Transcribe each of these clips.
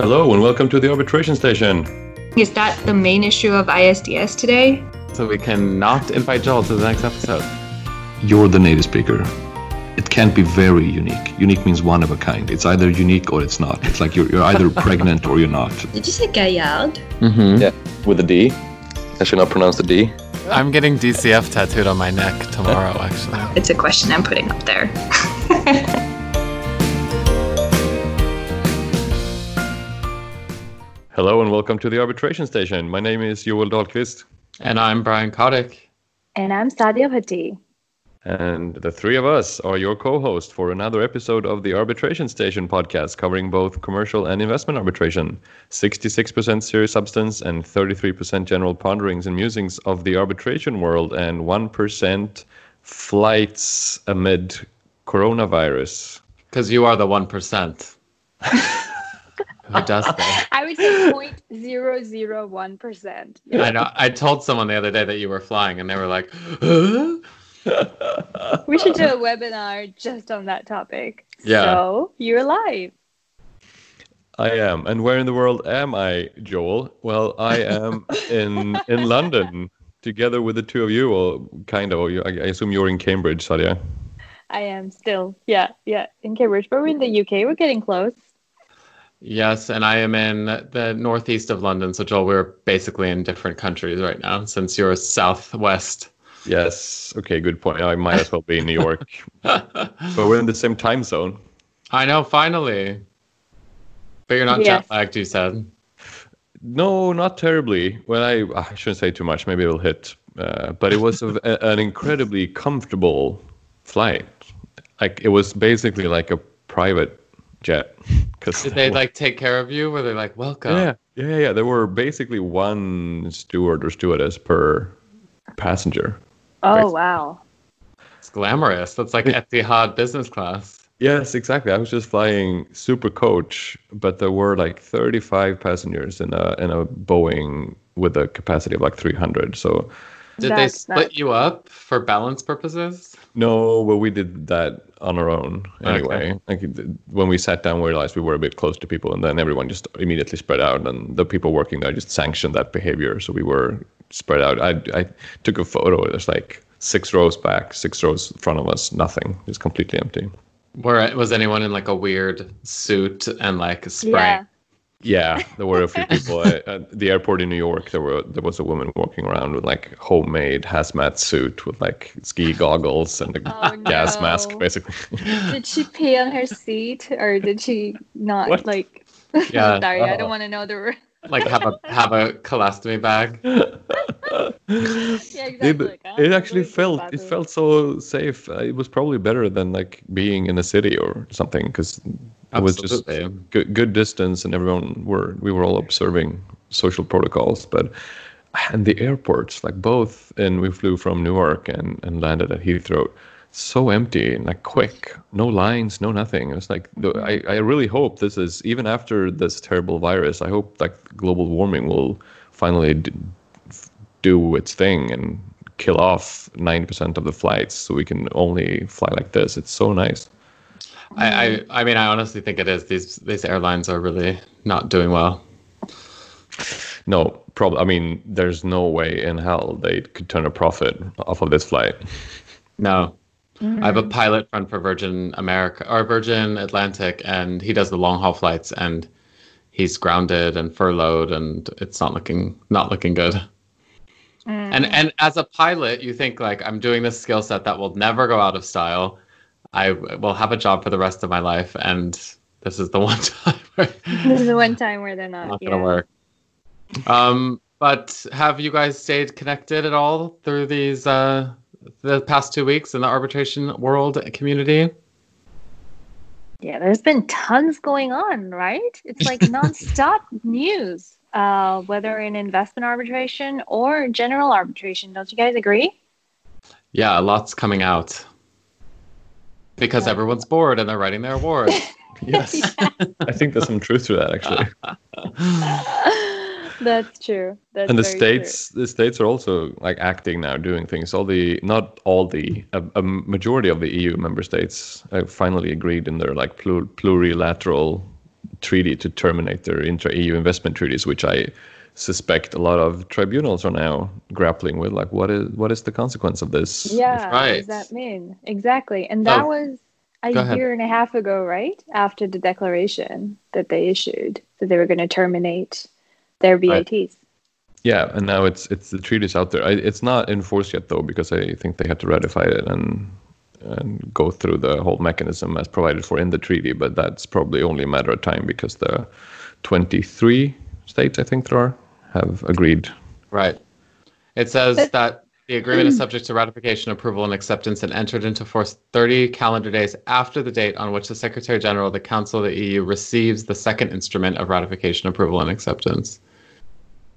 Hello and welcome to the arbitration station. Is that the main issue of ISDS today? So we cannot invite Joel to the next episode. You're the native speaker. It can't be very unique. Unique means one of a kind. It's either unique or it's not. It's like you're, you're either pregnant or you're not. Did you say Gaillard? Mm-hmm. Yeah, with a D. I should not pronounce the D. I'm getting DCF tattooed on my neck tomorrow, actually. It's a question I'm putting up there. Hello and welcome to the arbitration station. My name is Joel Dahlqvist. And I'm Brian Kotick. And I'm Sadia Bhatti. And the three of us are your co host for another episode of the Arbitration Station podcast covering both commercial and investment arbitration, 66% serious substance and 33% general ponderings and musings of the arbitration world, and 1% flights amid coronavirus. Because you are the 1%. Who does that? I would say 0.001%. I know. I told someone the other day that you were flying, and they were like, huh? We should do a webinar just on that topic. Yeah. So you're live. I am. And where in the world am I, Joel? Well, I am in in London together with the two of you, or kind of. Or you, I I assume you're in Cambridge, Sadia. I am still, yeah, yeah, in Cambridge, but we're in the UK. We're getting close. Yes, and I am in the northeast of London. So, Joel, we're basically in different countries right now since you're southwest. Yes. Okay. Good point. I might as well be in New York, but we're in the same time zone. I know, finally. But you're not Yes. jet lagged, you said. No, not terribly. Well, I, I shouldn't say too much. Maybe it'll hit. Uh, but it was a, a- an incredibly comfortable flight. Like it was basically like a private jet. Cause Did they like take care of you? Were they like, welcome? Yeah, yeah, yeah. There were basically one steward or stewardess per passenger. Oh, Right. wow. It's glamorous. That's like Etihad business class. Yes, exactly. I was just flying super coach, but there were like 35 passengers in a in a Boeing with a capacity of like 300. So Did they split not- you up for balance purposes? no, well, we did that on our own anyway. Okay. Like when we sat down, we realized we were a bit close to people, and then everyone just immediately spread out, and the people working there just sanctioned that behavior. So we were spread out. I I took a photo. There's like six rows back, six rows in front of us, nothing, just completely empty. Where was anyone in like a weird suit and like Yeah. spraying? Yeah, there were a few people at, at the airport in New York. There were there was a woman walking around with like homemade hazmat suit with like ski goggles and a Oh, gas no. mask, basically. Did she pee on her seat or did she not What? like? Yeah. Sorry, I Oh. don't uh-huh. want to know the. Like have a have a colostomy bag? Yeah, exactly. It, it actually felt it felt so safe. Uh, it was probably better than like being in a city or something because it was just Absolutely. good, good distance and everyone were we were all observing social protocols. But and the airports, like both, and we flew from Newark and and landed at Heathrow. So empty and like quick, no lines, no nothing. It was like the, mm-hmm. I, I really hope this is even after this terrible virus. I hope like global warming will finally d- do its thing and kill off 90% of the flights so we can only fly like this. It's so nice. I, I I mean I honestly think it is. These these airlines are really not doing well. No, problem. I mean, there's no way in hell they could turn a profit off of this flight. No. I have a Mm-hmm. pilot friend for Virgin America or Virgin Atlantic, and he does the long haul flights, and he's grounded and furloughed, and it's not looking not looking good. Mm. And and as a pilot, you think like I'm doing this skill set that will never go out of style. I will have a job for the rest of my life, and this is the one time where This is the one time where they're not. not gonna work. Um, but have you guys stayed connected at all through these uh the past two weeks in the arbitration world community? Yeah, there's been tons going on, right? It's like nonstop news, uh, whether in investment arbitration or general arbitration. Don't you guys agree? Yeah, lots coming out. Because Yeah. everyone's bored and they're writing their awards. Yes. I think there's some truth to that actually. That's true. That's and the very states the states are also like acting now doing things all the not all the a, a majority of the eu member states uh, finally agreed in their like plur- plurilateral treaty to terminate their intra-EU investment treaties, which I suspect a lot of tribunals are now grappling with. Like, what is what is the consequence of this? Yeah, what does that mean? Exactly. And that Oh, was a go ahead. year and a half ago, right? After the declaration that they issued that they were going to terminate their Right. BITs. Yeah, and now it's it's the treaty's out there. I, it's not enforced yet though, because I think they had to ratify it and and go through the whole mechanism as provided for in the treaty. But that's probably only a matter of time because the 23 states I think there are have agreed. Right. It says But- that the agreement is subject to ratification, approval, and acceptance and entered into force 30 calendar days after the date on which the Secretary General of the Council of the EU receives the second instrument of ratification, approval, and acceptance.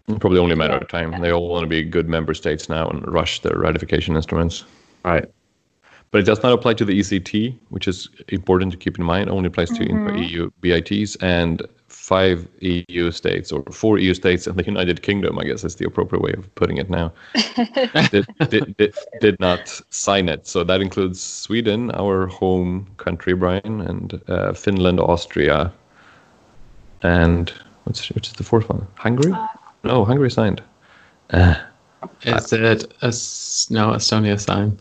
Probably only a matter of time. They all want to be good member states now and rush their ratification instruments. Right. But it does not apply to the ECT, which is important to keep in mind. It only applies to intra-EU BITs and five EU states or four EU states and the United Kingdom, I guess is the appropriate way of putting it now, did, did, did, did not sign it. So that includes Sweden, our home country, Brian, and uh, Finland, Austria, and what's which is the fourth one? Hungary? No, Hungary signed. Uh, Is it a s- no Estonia sign?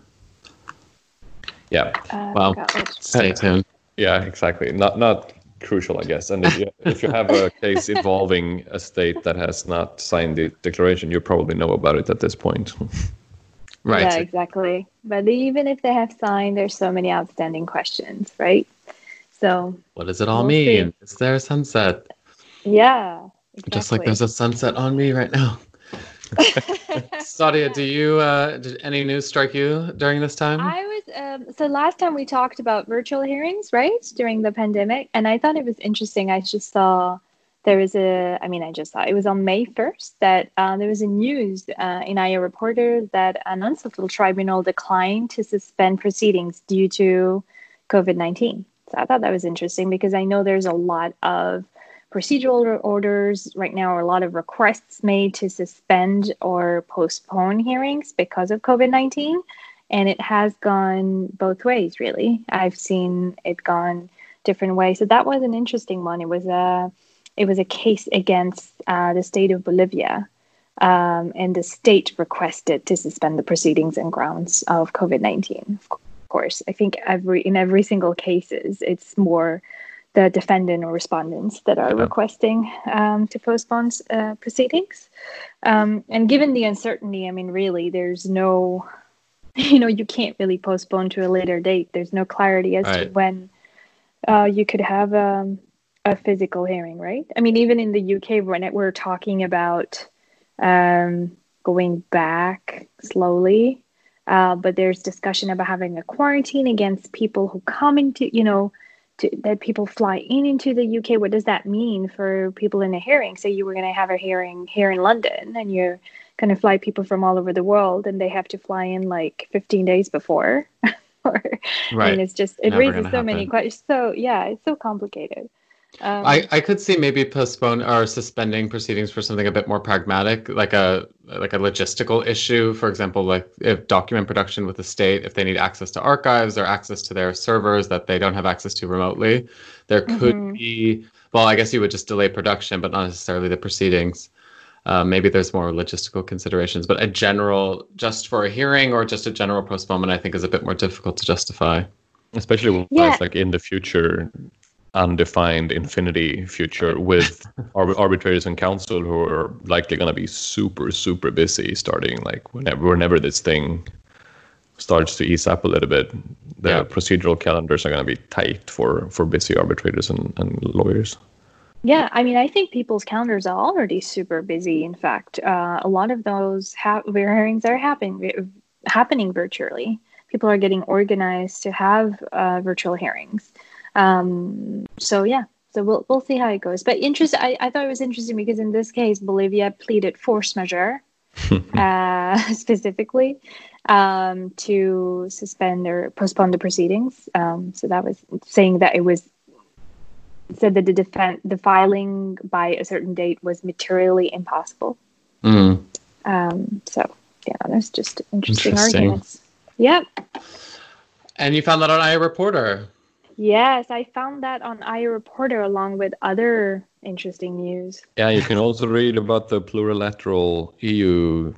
yeah. Uh, Well, forgot Stay tuned. Yeah, exactly. Not not crucial, I guess. And if you, if you have a case involving a state that has not signed the declaration, you probably know about it at this point. Right. Yeah, exactly. But even if they have signed, there's so many outstanding questions, right? So, What does it all We'll see. mean? Is there a sunset? yeah. Just like there's a sunset on me right now. Sadia, do you uh, did any news strike you during this time? I was um, so last time we talked about virtual hearings, right, during the pandemic, and I thought it was interesting. I just saw there was a, I mean, I just saw it was on May first that uh, there was a news uh, in IAReporter that an UNCITRAL tribunal declined to suspend proceedings due to COVID nineteen. So I thought that was interesting because I know there's a lot of procedural orders right now, or a lot of requests made to suspend or postpone hearings because of COVID 19. And it has gone both ways, really. I've seen it gone different ways. So that was an interesting one. It was a it was a case against uh, the state of Bolivia, um, and the state requested to suspend the proceedings and grounds of COVID nineteen. Of course, I think every in every single cases, it's more the defendant or respondents that are requesting um, to postpone uh, proceedings. Um, and given the uncertainty, I mean, really, there's no, you know, you can't really postpone to a later date. There's no clarity as to when uh, you could have um, a physical hearing, right? I mean, even in the UK, when it, we're talking about um, going back slowly, uh, but there's discussion about having a quarantine against people who come into, you know, to, that people fly in into the UK. What does that mean for people in a hearing? Say you were going to have a hearing here in London, and you're going to fly people from all over the world, and they have to fly in like 15 days before. or, right. mean, it's just it Never raises so many questions. So yeah, it's so complicated. Um, I, I could see maybe postpone or suspending proceedings for something a bit more pragmatic, like a like a logistical issue. For example, like if document production with the state, if they need access to archives or access to their servers that they don't have access to remotely, there could Mhm. be. Well, I guess you would just delay production, but not necessarily the proceedings. Uh, maybe there's more logistical considerations, but a general, just for a hearing or just a general postponement, I think is a bit more difficult to justify. Especially when Yeah. it's like in the future, undefined infinity future with ar- arbitrators and counsel who are likely going to be super, super busy starting like whenever, whenever this thing starts to ease up a little bit. The Yeah. procedural calendars are going to be tight for, for busy arbitrators and, and lawyers. Yeah, I mean, I think people's calendars are already super busy. In fact, uh, a lot of those ha- hearings are happening happening virtually. People are getting organized to have uh, virtual hearings. Um, so yeah, so we'll we'll see how it goes. But interest, I, I thought it was interesting because in this case, Bolivia pleaded force majeure uh, specifically um, to suspend or postpone the proceedings. Um, so that was saying that it was said that the defen- the filing by a certain date was materially impossible. Mm. Um, so yeah, that's just interesting, Interesting. arguments. Yep. And you found that on IAReporter. Yes, I found that on IAReporter along with other interesting news. Yeah, you can also read about the plurilateral EU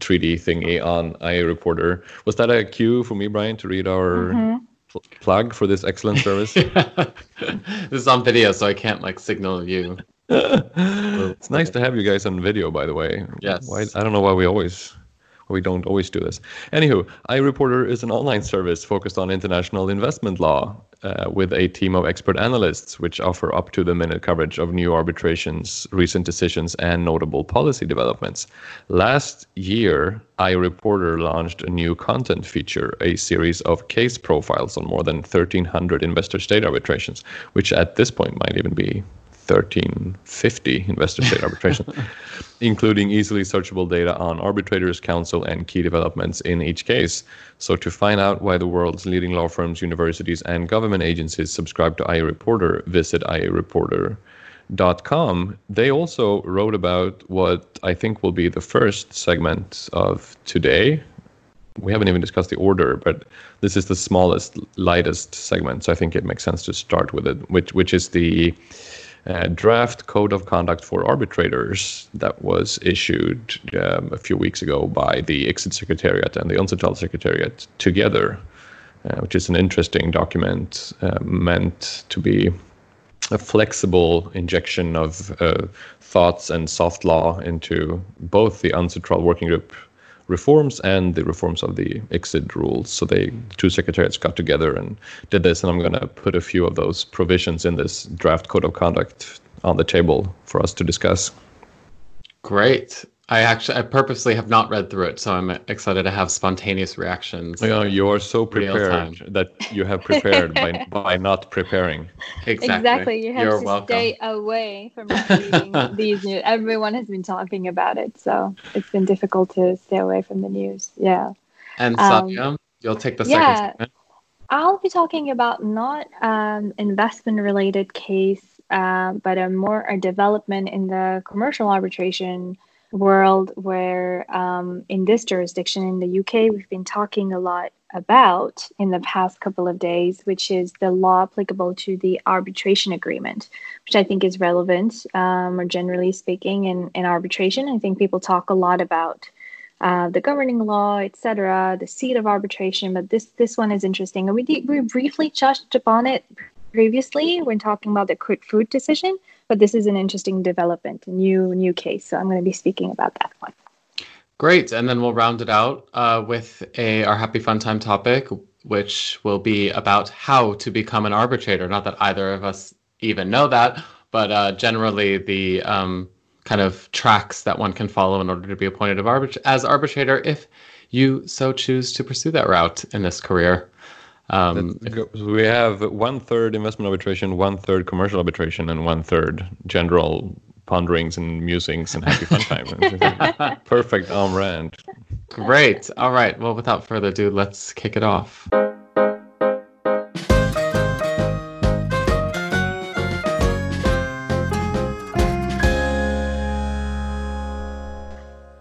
treaty thingy on IAReporter. Was that a cue for me, Brian, to read our Mhm. pl- plug for this excellent service? this is on video, so I can't like signal you. it's nice to have you guys on video, by the way. Yes. Why, I don't know why we always why we don't always do this. Anywho, IAReporter is an online service focused on international investment law uh, with a team of expert analysts, which offer up to the minute coverage of new arbitrations, recent decisions, and notable policy developments. Last year, IAReporter launched a new content feature, a series of case profiles on more than 1,300 investor state arbitrations, which at this point might even be 1350 investor state arbitration, including easily searchable data on arbitrators, counsel, and key developments in each case. So, to find out why the world's leading law firms, universities, and government agencies subscribe to IAReporter, visit IAReporter.com. They also wrote about what I think will be the first segment of today. We haven't even discussed the order, but this is the smallest, lightest segment, so I think it makes sense to start with it, which which is the draft code of conduct for arbitrators that was issued um, a few weeks ago by the ICSID Secretariat and the UNCITRAL Secretariat together, uh, which is an interesting document uh, meant to be a flexible injection of uh, thoughts and soft law into both the UNCITRAL working group reforms and the reforms of the ICSID rules. So they two secretariats got together and did this, and I'm going to put a few of those provisions in this draft code of conduct on the table for us to discuss. Great. I actually, I purposely have not read through it, so I'm excited to have spontaneous reactions. You, know, you are so prepared that you have prepared by by not preparing. Exactly. You have You're to welcome. stay away from reading these news. Everyone has been talking about it, so it's been difficult to stay away from the news. Yeah. And Um, you'll take the yeah. second segment. I'll be talking about not um, investment related case, uh, but a more a development in the commercial arbitration world where um, in this jurisdiction in the UK we've been talking a lot about in the past couple of days, which is the law applicable to the arbitration agreement, which I think is relevant, um, or generally speaking, in, in arbitration. I think people talk a lot about uh, the governing law, etc., the seat of arbitration. But this this one is interesting, and we we briefly touched upon it previously when talking about the Kout Food decision. But this is an interesting development, a new new case. So I'm going to be speaking about that one. Great, and then we'll round it out uh, with a our happy fun time topic, which will be about how to become an arbitrator. Not that either of us even know that, but uh, generally the um, kind of tracks that one can follow in order to be appointed arbit- as arbitrator, if you so choose to pursue that route in this career. Um, we have one third investment arbitration, one third commercial arbitration, and one third general ponderings and musings and happy fun time. Perfect on brand. Great. All right. Well, without further ado, let's kick it off.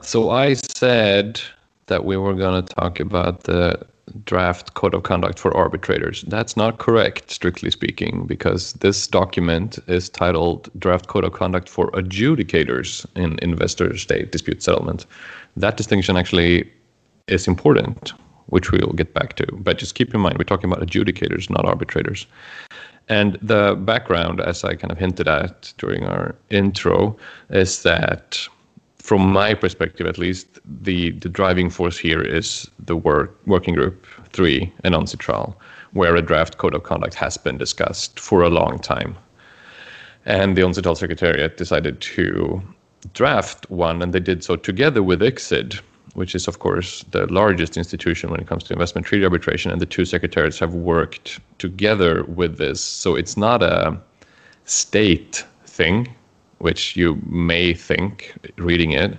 So I said that we were going to talk about the draft code of conduct for arbitrators. That's not correct, strictly speaking, because this document is titled Draft Code of Conduct for Adjudicators in Investor State Dispute Settlement. That distinction actually is important, which we'll get back to. But just keep in mind, we're talking about adjudicators, not arbitrators. And the background, as I kind of hinted at during our intro, is that from my perspective at least, the, the driving force here is the work, working group three, an UNCITRAL, where a draft code of conduct has been discussed for a long time. And the UNCITRAL Secretariat decided to draft one, and they did so together with ICSID, which is, of course, the largest institution when it comes to investment treaty arbitration. And the two secretariats have worked together with this. So it's not a state thing, which you may think reading it.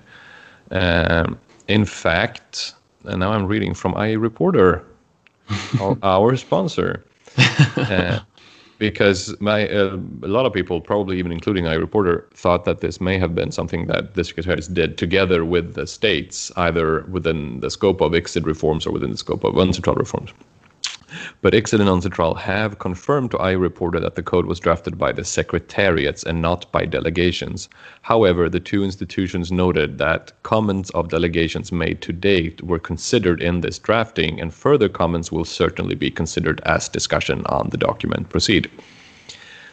Um, in fact, and now I'm reading from IAReporter, our, our sponsor, uh, because my uh, a lot of people, probably even including IAReporter, thought that this may have been something that the secretaries did together with the states, either within the scope of ICSID reforms or within the scope of UNCITRAL reforms. But ICSID and UNCITRAL have confirmed to IAReporter that the code was drafted by the secretariats and not by delegations. However, the two institutions noted that comments of delegations made to date were considered in this drafting, and further comments will certainly be considered as discussion on the document proceed.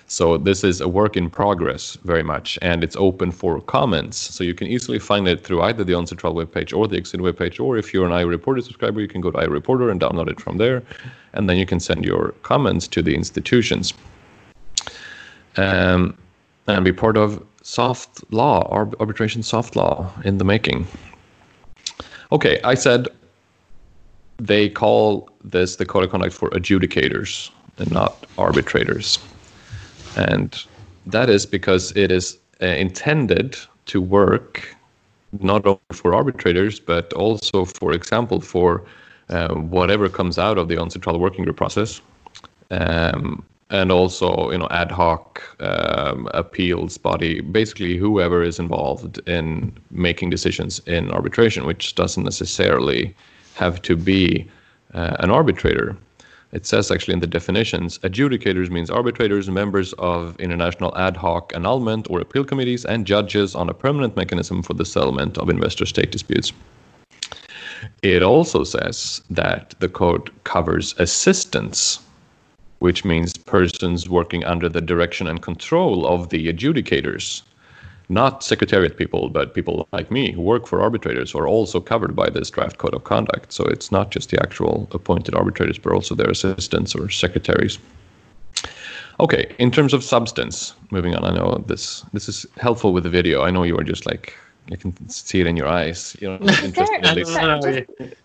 So this is a work in progress very much, and it's open for comments. So you can easily find it through either the UNCITRAL webpage or the ICSID webpage, or if you're an IAReporter subscriber, you can go to IAReporter and download it from there, and then you can send your comments to the institutions. Um, and be part of soft law, arbitration soft law in the making. Okay, I said they call this the code of conduct for adjudicators and not arbitrators. And that is because it is uh, intended to work not only for arbitrators, but also, for example, for uh, whatever comes out of the UNCITRAL working group process. Um, and also, you know, ad hoc um, appeals body, basically whoever is involved in making decisions in arbitration, which doesn't necessarily have to be uh, an arbitrator it says actually in the definitions adjudicators means arbitrators, members of international ad hoc annulment or appeal committees, and judges on a permanent mechanism for the settlement of investor state disputes. It also says that the code covers assistants, which means persons working under the direction and control of the adjudicators not secretariat people, but people like me who work for arbitrators are also covered by this draft code of conduct. So it's not just the actual appointed arbitrators, but also their assistants or secretaries. Okay, in terms of substance, moving on. I know this this is helpful with the video. I know you are just like I can see it in your eyes. You know, just,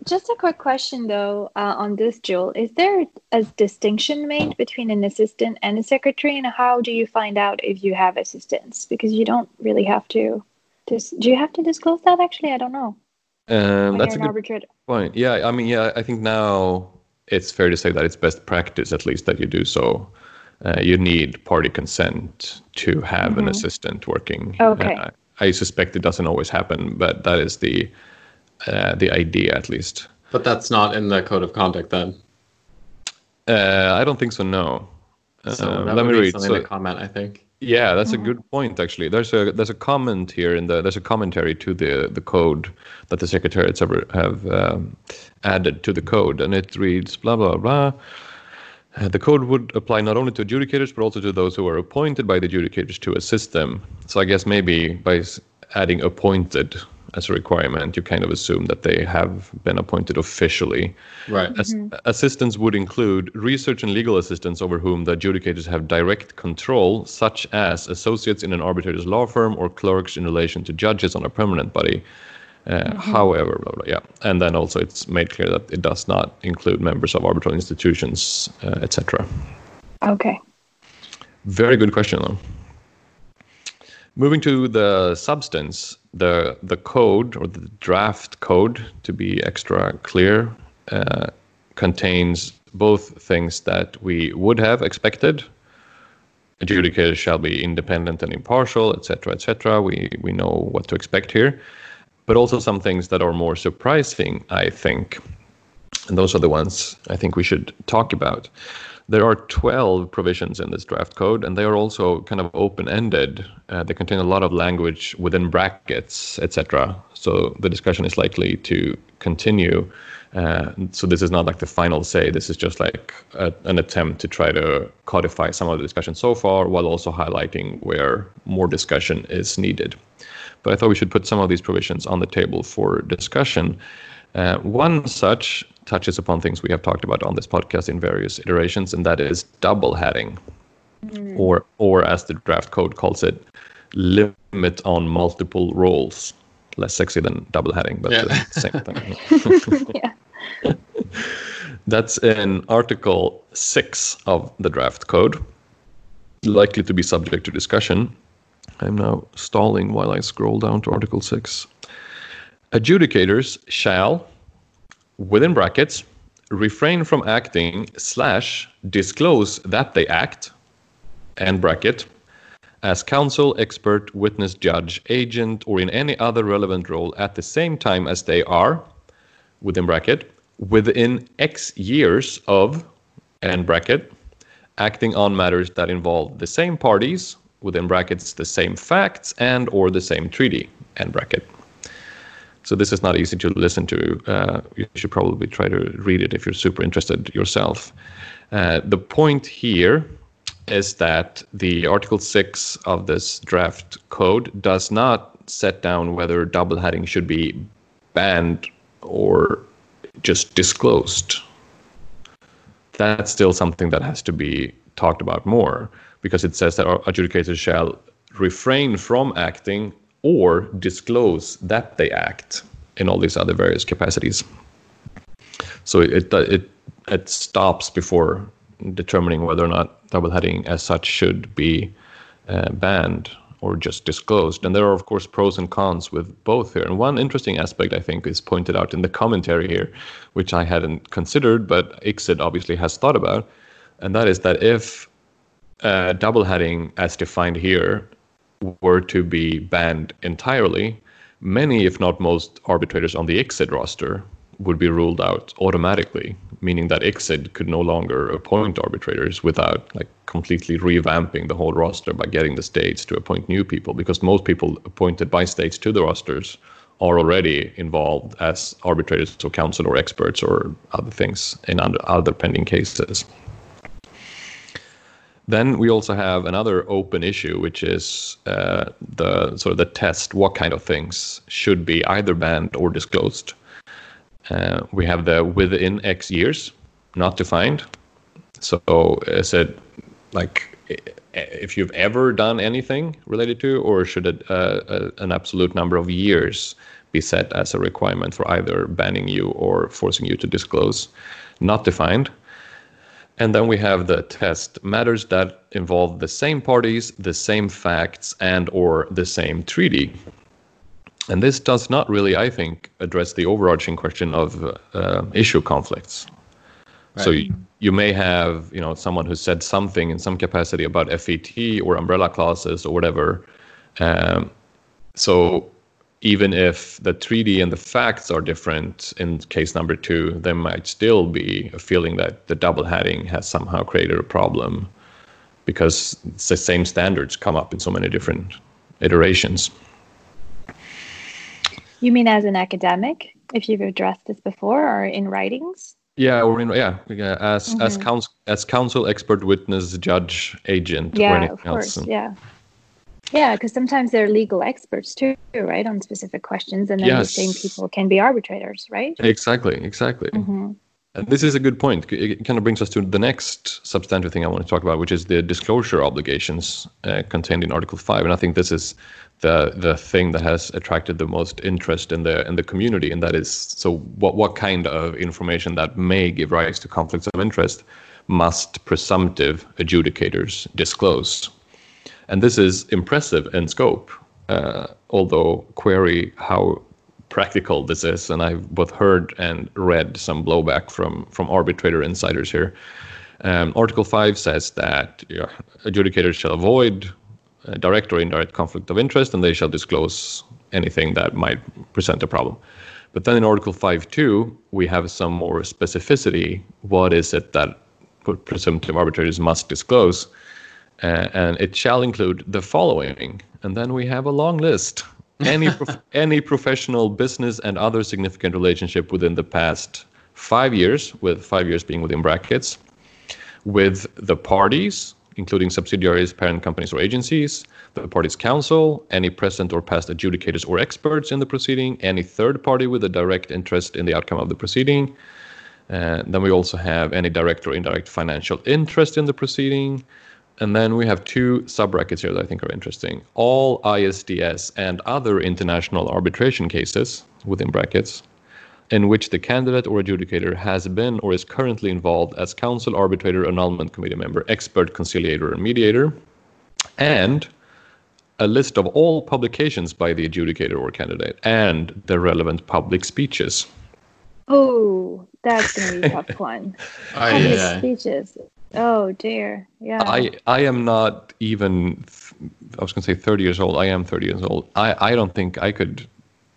just, a quick question though uh, on this, Joel. Is there a distinction made between an assistant and a secretary, and how do you find out if you have assistants? Because you don't really have to. Dis- do you have to disclose that? Actually, I don't know. Um, that's a good arbitrator. point. Yeah, I mean, yeah, I think now it's fair to say that it's best practice, at least, that you do so. Uh, you need party consent to have mm-hmm. an assistant working. Okay. Uh, I suspect it doesn't always happen, but that is the uh, the idea at least. But that's not in the code of conduct then. Uh, I don't think so. No. So uh, let me read. Something so, to comment, I think. Yeah, that's mm-hmm. a good point. Actually, there's a there's a comment here in the there's a commentary to the the code that the secretariats ever have um, added to the code, and it reads blah blah blah. Uh, the code would apply not only to adjudicators, but also to those who are appointed by the adjudicators to assist them. So I guess maybe by adding appointed as a requirement, you kind of assume that they have been appointed officially. Right. As- mm-hmm. Assistants would include research and legal assistance over whom the adjudicators have direct control, such as associates in an arbitrator's law firm or clerks in relation to judges on a permanent body. Uh, mm-hmm. However, blah, blah, yeah, and then also it's made clear that it does not include members of arbitral institutions, uh, etc. Okay. Very good question, though. Moving to the substance, the the code or the draft code, to be extra clear, uh, contains both things that we would have expected. Adjudicators shall be independent and impartial, etc., etc. We we know what to expect here but also some things that are more surprising, I think. And those are the ones I think we should talk about. There are 12 provisions in this draft code, and they are also kind of open ended. Uh, they contain a lot of language within brackets, etc. So the discussion is likely to continue. Uh, so this is not like the final say. This is just like a, an attempt to try to codify some of the discussion so far, while also highlighting where more discussion is needed but I thought we should put some of these provisions on the table for discussion. Uh, one such touches upon things we have talked about on this podcast in various iterations, and that is double hatting, mm. or or as the draft code calls it, limit on multiple roles. Less sexy than double hatting, but yeah. the same thing. yeah. That's in Article 6 of the draft code, likely to be subject to discussion. I'm now stalling while I scroll down to Article 6. Adjudicators shall, within brackets, refrain from acting slash disclose that they act, and bracket, as counsel, expert, witness, judge, agent, or in any other relevant role at the same time as they are, within bracket, within X years of, end bracket, acting on matters that involve the same parties, within brackets, the same facts and or the same treaty, end bracket. So this is not easy to listen to. Uh, you should probably try to read it if you're super interested yourself. Uh, the point here is that the Article 6 of this draft code does not set down whether double hatting should be banned or just disclosed. That's still something that has to be talked about more because it says that our adjudicators shall refrain from acting or disclose that they act in all these other various capacities. So it it it stops before determining whether or not double hatting as such should be uh, banned or just disclosed. And there are of course pros and cons with both here. And one interesting aspect I think is pointed out in the commentary here, which I hadn't considered, but ICSID obviously has thought about, and that is that if uh, double hatting as defined here were to be banned entirely, many, if not most, arbitrators on the ICSID roster would be ruled out automatically, meaning that ICSID could no longer appoint arbitrators without like completely revamping the whole roster by getting the states to appoint new people, because most people appointed by states to the rosters are already involved as arbitrators or counsel or experts or other things in other pending cases. Then we also have another open issue, which is uh, the sort of the test: what kind of things should be either banned or disclosed. Uh, we have the within X years, not defined. So is it like if you've ever done anything related to, or should it, uh, an absolute number of years be set as a requirement for either banning you or forcing you to disclose? Not defined. And then we have the test matters that involve the same parties, the same facts, and or the same treaty. And this does not really, I think, address the overarching question of uh, issue conflicts. Right. So you, you, may have, you know, someone who said something in some capacity about FET or umbrella clauses or whatever. Um, so even if the treaty and the facts are different in case number two, there might still be a feeling that the double hatting has somehow created a problem because the same standards come up in so many different iterations. You mean as an academic, if you've addressed this before or in writings? Yeah, or in, yeah, as mm-hmm. as counsel, as counsel, expert, witness, judge, agent, yeah, or anything of course, else. Yeah. Yeah, because sometimes they're legal experts too, right, on specific questions, and then yes. the same people can be arbitrators, right? Exactly, exactly. Mm-hmm. And this is a good point. It kind of brings us to the next substantive thing I want to talk about, which is the disclosure obligations uh, contained in Article Five. And I think this is the the thing that has attracted the most interest in the in the community, and that is so what what kind of information that may give rise to conflicts of interest must presumptive adjudicators disclose and this is impressive in scope, uh, although query how practical this is. And I've both heard and read some blowback from, from arbitrator insiders here. Um, Article 5 says that know, adjudicators shall avoid direct or indirect conflict of interest and they shall disclose anything that might present a problem. But then in Article 5.2, we have some more specificity. What is it that presumptive arbitrators must disclose? Uh, and it shall include the following. And then we have a long list. Any prof- any professional business and other significant relationship within the past five years, with five years being within brackets, with the parties, including subsidiaries, parent companies, or agencies, the parties' counsel, any present or past adjudicators or experts in the proceeding, any third party with a direct interest in the outcome of the proceeding. Uh, then we also have any direct or indirect financial interest in the proceeding, and then we have two sub-brackets here that I think are interesting. All ISDS and other international arbitration cases, within brackets, in which the candidate or adjudicator has been or is currently involved as counsel, arbitrator, annulment committee member, expert, conciliator, and mediator, and a list of all publications by the adjudicator or candidate and the relevant public speeches. Oh, that's going to be a tough one. oh, public yeah. speeches. Oh dear. Yeah. I I am not even I was going to say 30 years old. I am 30 years old. I I don't think I could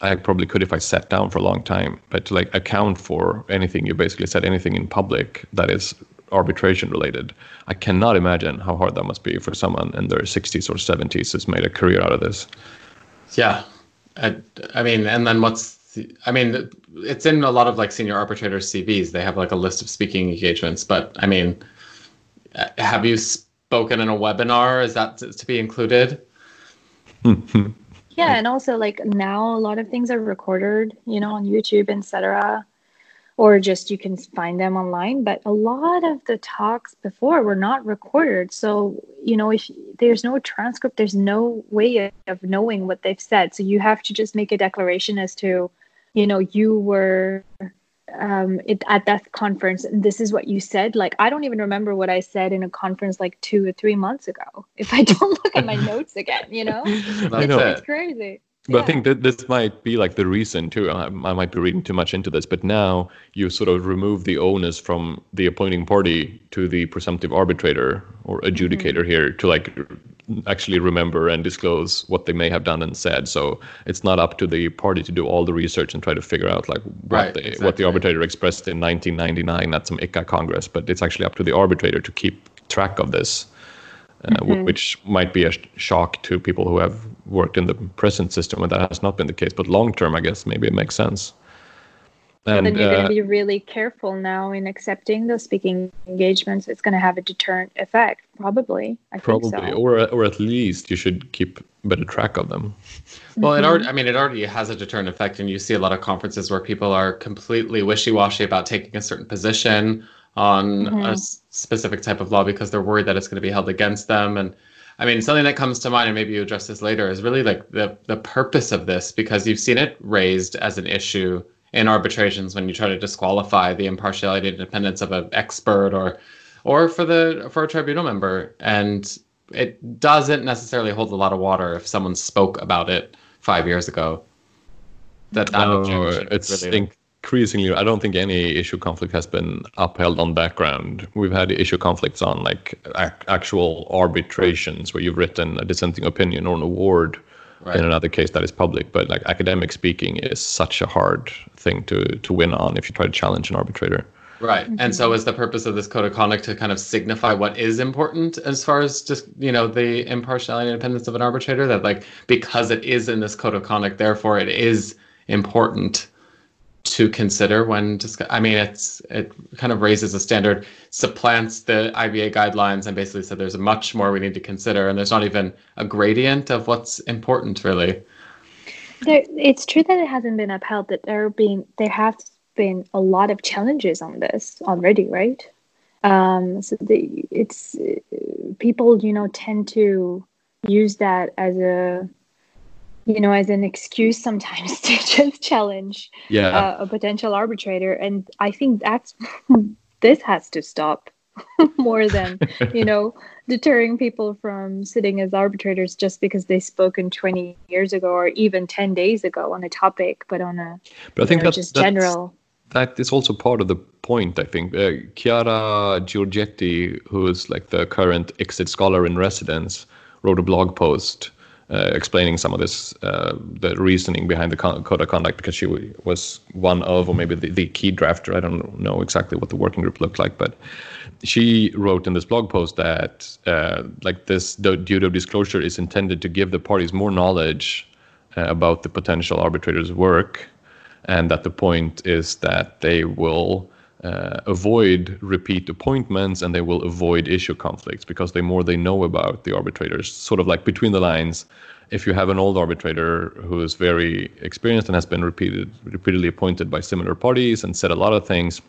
I probably could if I sat down for a long time, but to like account for anything you basically said anything in public that is arbitration related. I cannot imagine how hard that must be for someone in their 60s or 70s who's made a career out of this. Yeah, I, I mean, and then what's the, I mean, it's in a lot of like senior arbitrators' CVs. They have like a list of speaking engagements, but I mean, Uh, have you spoken in a webinar? Is that to, to be included? yeah, and also like now a lot of things are recorded, you know, on YouTube, etc or just you can find them online but a lot of the talks before were not recorded so you know if there's no transcript there's no way of knowing what they've said so you have to just make a declaration as to you know you were um it, at that conference and this is what you said like i don't even remember what i said in a conference like two or three months ago if i don't look at my notes again you know, I know. it's crazy but Yeah. I think that this might be like the reason too. I, I might be reading too much into this, but now you sort of remove the onus from the appointing party to the presumptive arbitrator or adjudicator here to like actually remember and disclose what they may have done and said. So it's not up to the party to do all the research and try to figure out like what Right, they, what the arbitrator expressed in 1999 at some ICCA Congress. But it's actually up to the arbitrator to keep track of this uh, wh- which might be a sh- shock to people who have worked in the present system, and that has not been the case. But long term, I guess maybe it makes sense. And then you're going uh, to be really careful now in accepting those speaking engagements. It's going to have a deterrent effect, probably. I probably, think so. or or at least you should keep better track of them. Well, it already, I mean, it already has a deterrent effect, and you see a lot of conferences where people are completely wishy-washy about taking a certain position on a Mhm. s- specific type of law because they're worried that it's going to be held against them. And I mean, something that comes to mind, and maybe you address this later, is really like the the purpose of this because you've seen it raised as an issue in arbitrations when you try to disqualify the impartiality and independence of an expert or or for the for a tribunal member and it doesn't necessarily hold a lot of water if someone spoke about it five years ago that No, it's really- increasingly. I don't think any issue conflict has been upheld on background. We've had issue conflicts on like ac- actual arbitrations where you've written a dissenting opinion or an award Right. in another case that is public. But like academic speaking is such a hard thing to to win on if you try to challenge an arbitrator. Right. And so is the purpose of this code of conduct to kind of signify what is important as far as just, you know, the impartiality and independence of an arbitrator that like because it is in this code of conduct, therefore it is important to consider when just I mean it's it kind of raises a standard, supplants the IBA guidelines and basically said there's much more we need to consider and there's not even a gradient of what's important really. There, it's true that it hasn't been upheld, but there have been there have been a lot of challenges on this already, right? Um, so the it's people, you know, tend to use that as a you know as an excuse sometimes to just challenge Yeah. uh, a potential arbitrator, and I think that's this has to stop more than you know deterring people from sitting as arbitrators just because they spoken 20 years ago or even 10 days ago on a topic but on a but I think know, that's, just that's general that is also part of the point. I think uh, Chiara Giorgetti, who is like the current ICSID scholar in residence, wrote a blog post uh, explaining some of this, uh, the reasoning behind the con- code of conduct, because she w- was one of, or maybe the, the key drafter. I don't know exactly what the working group looked like, but she wrote in this blog post that uh, like this duty of disclosure is intended to give the parties more knowledge uh, about the potential arbitrator's work and that the point is that they will uh, avoid repeat appointments and they will avoid issue conflicts because the more they know about the arbitrators, sort of like between the lines, if you have an old arbitrator who is very experienced and has been repeated, repeatedly appointed by similar parties and said a lot of things,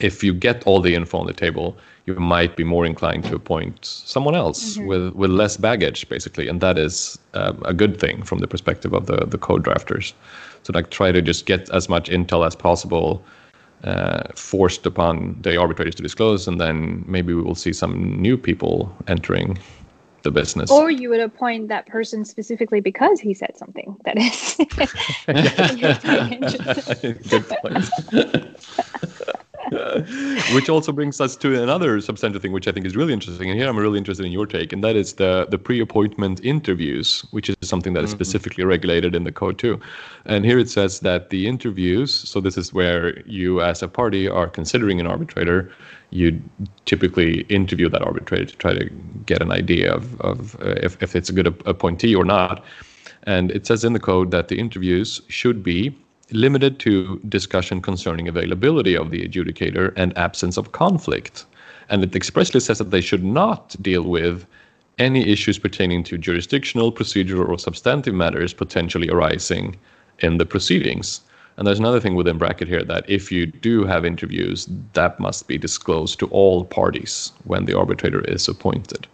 if you get all the info on the table, you might be more inclined to appoint someone else with, with less baggage, basically, and that is um, a good thing from the perspective of the the code drafters. So like try to just get as much intel as possible uh, forced upon the arbitrators to disclose, and then maybe we will see some new people entering the business. or you would appoint that person specifically because he said something that is You're very interesting. Good point. which also brings us to another substantive thing, which I think is really interesting. And here I'm really interested in your take, and that is the the pre-appointment interviews, which is something that is Mhm. specifically regulated in the code too. And here it says that the interviews. So this is where you, as a party, are considering an arbitrator. You typically interview that arbitrator to try to get an idea of, of uh, if, if it's a good appointee or not. And it says in the code that the interviews should be limited to discussion concerning availability of the adjudicator and absence of conflict. And it expressly says that they should not deal with any issues pertaining to jurisdictional, procedural, or substantive matters potentially arising in the proceedings. And there's another thing within bracket here that if you do have interviews, that must be disclosed to all parties when the arbitrator is appointed.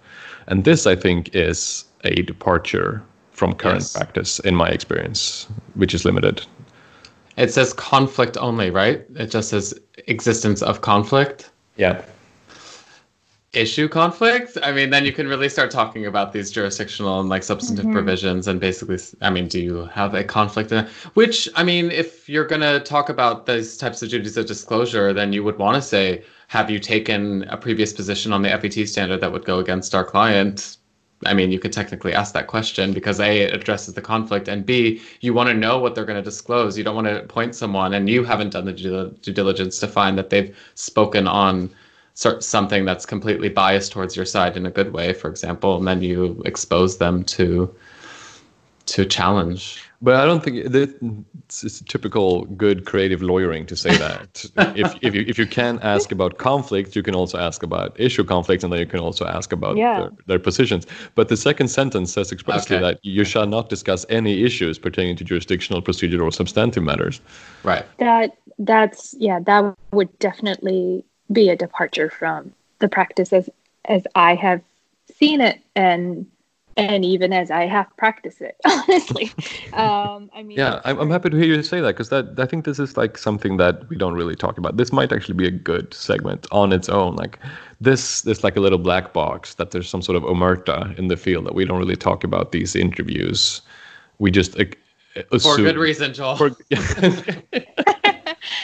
And this, I think, is a departure from current Yes. practice, in my experience, which is limited. It says conflict only, right? It just says existence of conflict. Yeah. issue conflict i mean then you can really start talking about these jurisdictional and like substantive Mhm. provisions and basically I mean do you have a conflict in which i mean if you're going to talk about these types of duties of disclosure then you would want to say have you taken a previous position on the fet standard that would go against our client I mean, you could technically ask that question because A, it addresses the conflict, and B, you want to know what they're going to disclose. You don't want to appoint someone and you haven't done the due diligence to find that they've spoken on something that's completely biased towards your side in a good way, for example, and then you expose them to to challenge. But I don't think that it's, it's typical good creative lawyering to say that. if, if, you, if you can ask about conflict, you can also ask about issue conflict, and then you can also ask about Yeah. their, their positions. But the second sentence says expressly Okay. that you shall not discuss any issues pertaining to jurisdictional, procedural, or substantive matters. Right. That that's yeah, that would definitely be a departure from the practice as as I have seen it and and even as I have practiced it, honestly. Um, I mean, Yeah, I'm, I'm happy to hear you say that because that I think this is like something that we don't really talk about. This might actually be a good segment on its own. Like this, is like a little black box that there's some sort of omerta in the field that we don't really talk about these interviews. We just uh, For good reason, Joel. For-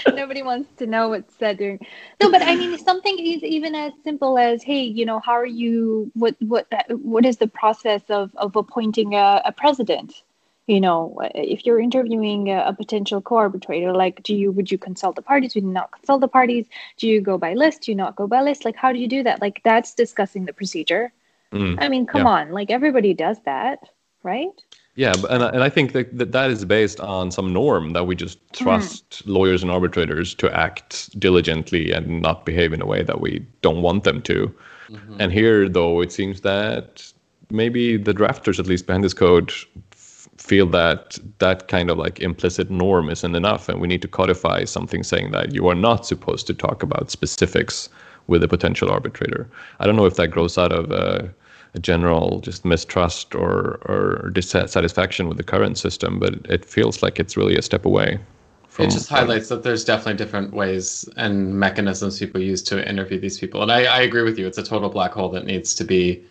Nobody wants to know what's said during. No, but I mean, something is even as simple as, hey, you know, how are you? What what what is the process of of appointing a, a president? You know, if you're interviewing a, a potential co-arbitrator, like, do you would you consult the parties? Would you not consult the parties? Do you go by list? Do you not go by list? Like, how do you do that? Like, that's discussing the procedure. Mm. I mean, come Yeah. on, like everybody does that, right? Yeah, and I- and I think that that, that is based on some norm that we just trust lawyers and arbitrators to act diligently and not behave in a way that we don't want them to. Mhm. And here, though, it seems that maybe the drafters, at least behind this code, f- feel that that kind of like implicit norm isn't enough, and we need to codify something saying that you are not supposed to talk about specifics with a potential arbitrator. I don't know if that grows out of uh, a general just mistrust or or dissatisfaction with the current system, but it feels like it's really a step away. From it just highlights that there's definitely different ways and mechanisms people use to interview these people. And I, I agree with you. It's a total black hole that needs to be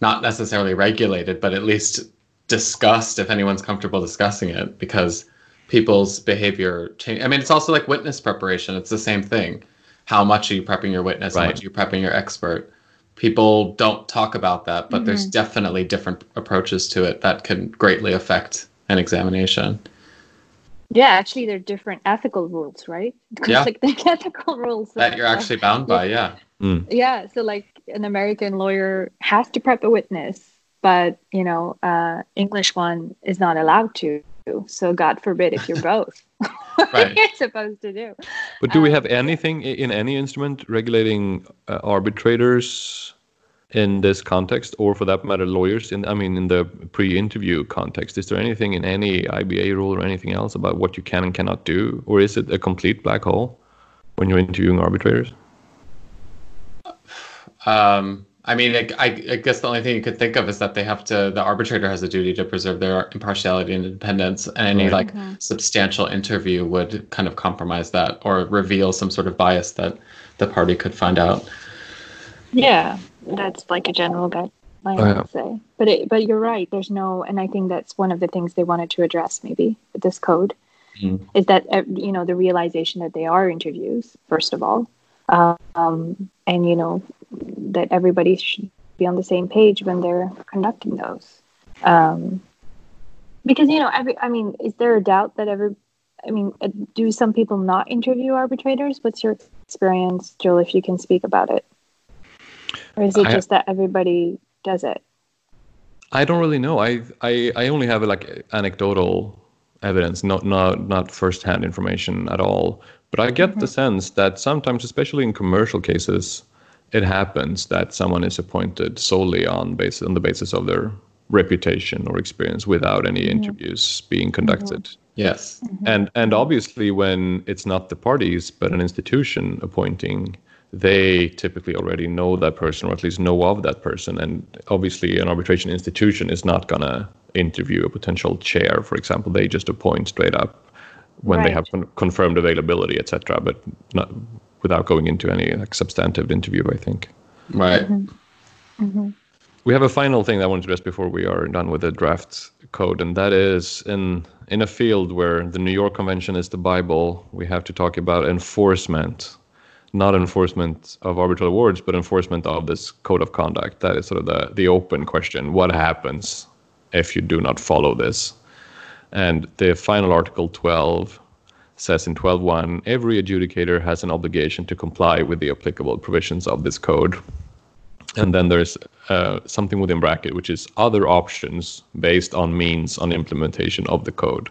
not necessarily regulated, but at least discussed if anyone's comfortable discussing it because people's behavior change. I mean, it's also like witness preparation. It's the same thing. How much are you prepping your witness? How much are you prepping your expert? People don't talk about that, but there's definitely different approaches to it that can greatly affect an examination. Yeah, actually, they're different ethical rules, right? Because Yeah. like the ethical rules That you're actually bound by, yeah. yeah so like an american lawyer has to prep a witness but you know uh english one is not allowed to so god forbid if you're both what Right. you're supposed to do But do we Um, have anything in any instrument regulating uh, arbitrators in this context, or for that matter, lawyers? In I mean, in the pre-interview context, is there anything in any IBA rule or anything else about what you can and cannot do, or is it a complete black hole when you're interviewing arbitrators? Um, I mean, I, I I guess the only thing you could think of is that they have to. The arbitrator has a duty to preserve their impartiality and independence, and any Right. like substantial interview would kind of compromise that or reveal some sort of bias that the party could find out. yeah that's like a general guideline Oh, i yeah. would say but it, but you're right there's no and i think that's one of the things they wanted to address maybe with this code Mm. is that uh, you know the realization that they are interviews first of all um, and you know that everybody should be on the same page when they're conducting those. Um, because you know, every I mean, is there a doubt that every I mean, uh, do some people not interview arbitrators? What's your experience, Joel? If you can speak about it, or is it I- just that everybody does it? I don't really know. I I, I only have like anecdotal evidence, not not not firsthand information at all. But I get the sense that sometimes, especially in commercial cases, it happens that someone is appointed solely on basis on the basis of their reputation or experience without any mm-hmm. interviews being conducted. Mm-hmm. Yes. Mm-hmm. And and obviously when it's not the parties but an institution appointing, they typically already know that person or at least know of that person. And obviously an arbitration institution is not gonna interview a potential chair, for example. They just appoint straight up when they have con- confirmed availability, etc. But not without going into any like substantive interview, I think. Right. Mm-hmm. Mm-hmm. We have a final thing that I want to address before we are done with the draft code, and that is in in a field where the New York Convention is the Bible, we have to talk about enforcement, not enforcement of arbitral awards, but enforcement of this code of conduct. That is sort of the the open question: What happens if you do not follow this? And the final article 12 says in 12.1, every adjudicator has an obligation to comply with the applicable provisions of this code. And then there's uh, something within bracket, which is other options based on means on implementation of the code.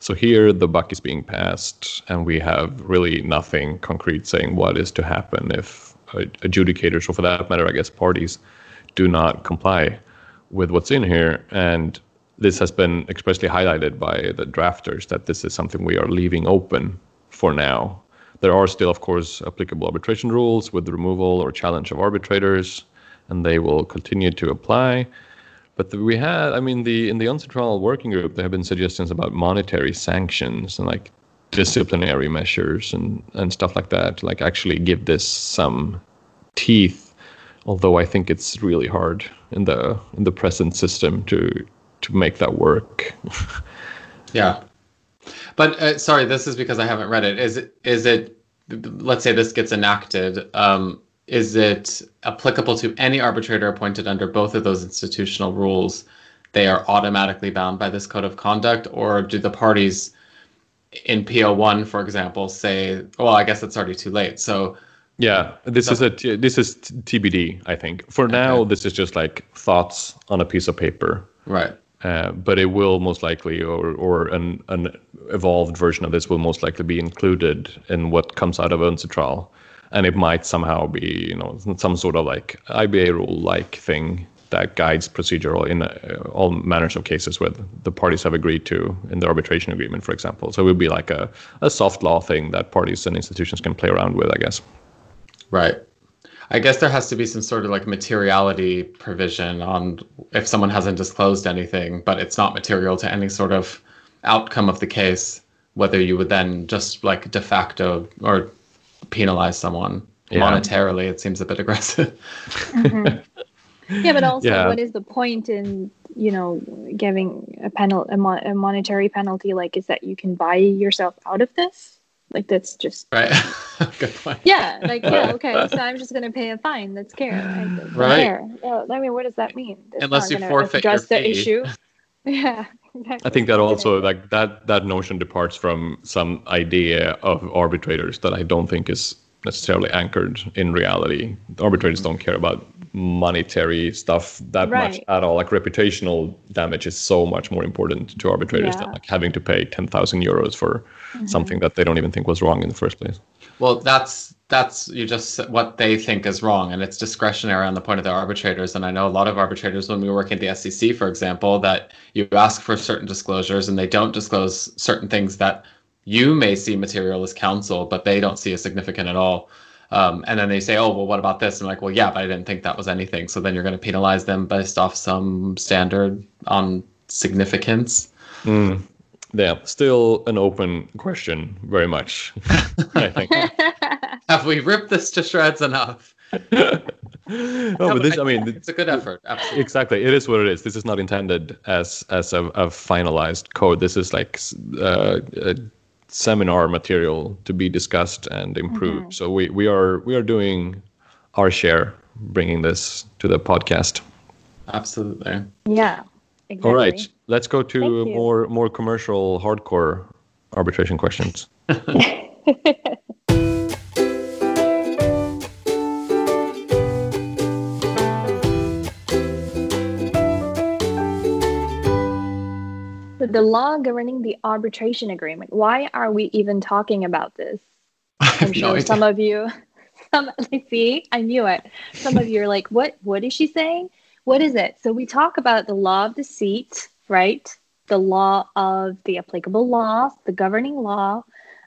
So here the buck is being passed, and we have really nothing concrete saying what is to happen if adjudicators, or for that matter, I guess parties, do not comply with what's in here. And this has been expressly highlighted by the drafters that this is something we are leaving open for now. There are still, of course, applicable arbitration rules with the removal or challenge of arbitrators, and they will continue to apply. But the, we had, I mean, the in the UNCITRAL working group, there have been suggestions about monetary sanctions and like disciplinary measures and and stuff like that, like actually give this some teeth. Although I think it's really hard in the in the present system to to make that work. Yeah. But uh, sorry, this is because I haven't read it. Is it is it let's say this gets enacted, um, is it applicable to any arbitrator appointed under both of those institutional rules? They are automatically bound by this code of conduct, or do the parties in PO1, for example, say, "Well, I guess it's already too late." So, Yeah, this is a t- this is t- TBD. I think for now this is just like thoughts on a piece of paper. right, Uh, but it will most likely, or or an an evolved version of this will most likely be included in what comes out of UNCITRAL, and it might somehow be you know some sort of like IBA rule like thing that guides procedural in uh, all manners of cases where the parties have agreed to in the arbitration agreement, for example. So it will be like a, a soft law thing that parties and institutions can play around with, I guess. right. I guess there has to be some sort of like materiality provision on if someone hasn't disclosed anything, but it's not material to any sort of outcome of the case, whether you would then just like de facto or penalize someone Yeah. monetarily. It seems a bit aggressive. Mm-hmm. Yeah, but also, Yeah. what is the point in you know giving a penal a, mon- a monetary penalty? Like, is that you can buy yourself out of this? Like, that's just right. Good point. yeah. Like, yeah, okay. So I'm just gonna pay a fine. That's care. I don't Right. care. Yeah, I mean, what does that mean? It's Unless you forfeit your address the fee. issue. Yeah. I think that also like that that notion departs from some idea of arbitrators that I don't think is necessarily anchored in reality. Arbitrators don't care about monetary stuff that much at all. Like reputational damage is so much more important to arbitrators than like having to pay ten thousand euros for mm-hmm. something that they don't even think was wrong in the first place. Well, that's that's you just what they think is wrong, and it's discretionary on the point of the arbitrators. And I know a lot of arbitrators when we work at the SEC, for example, that you ask for certain disclosures and they don't disclose certain things that you may see material as counsel, but they don't see as significant at all. Um, and then they say, "Oh, well, what about this?" I'm like, "Well, yeah, but I didn't think that was anything." So then you're going to penalize them based off some standard on significance. Yeah, still an open question, very much. I think. Have we ripped this to shreds enough? no, but this, I mean, it's a good effort. Absolutely. exactly it is what it is this is not intended as as a, a finalized code this is like uh, uh, seminar material to be discussed and improved. Mhm. So we, we are we are doing our share, bringing this to the podcast. Absolutely. Yeah. Exactly. All right, let's go to more more commercial, hardcore arbitration questions. The law governing the arbitration agreement. Why are we even talking about this? I'm sure idea. some of you, some see, I knew it. Some of you are like, "What? What is she saying? What is it?" So we talk about the law of the seat, right? The law of the applicable law, the governing law,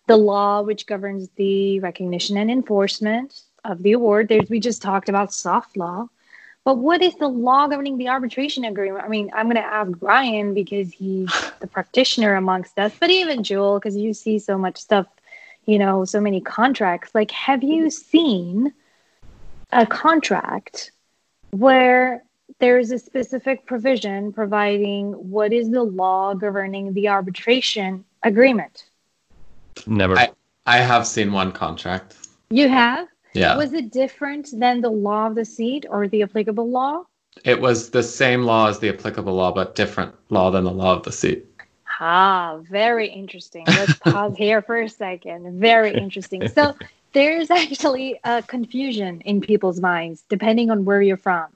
the law which governs the recognition and enforcement of the award. There's we just talked about soft law. But what is the law governing the arbitration agreement? I mean, I'm going to ask Brian because he's the practitioner amongst us, but even Joel, because you see so much stuff, you know, so many contracts. Like, have you seen a contract where there's a specific provision providing what is the law governing the arbitration agreement? Never. I- I have seen one contract. You have? Yeah. Was it different than the law of the seat or the applicable law? It was the same law as the applicable law, but different law than the law of the seat. Ah, very interesting. Let's pause here for a second. Very interesting. So there's actually a confusion in people's minds depending on where you're from.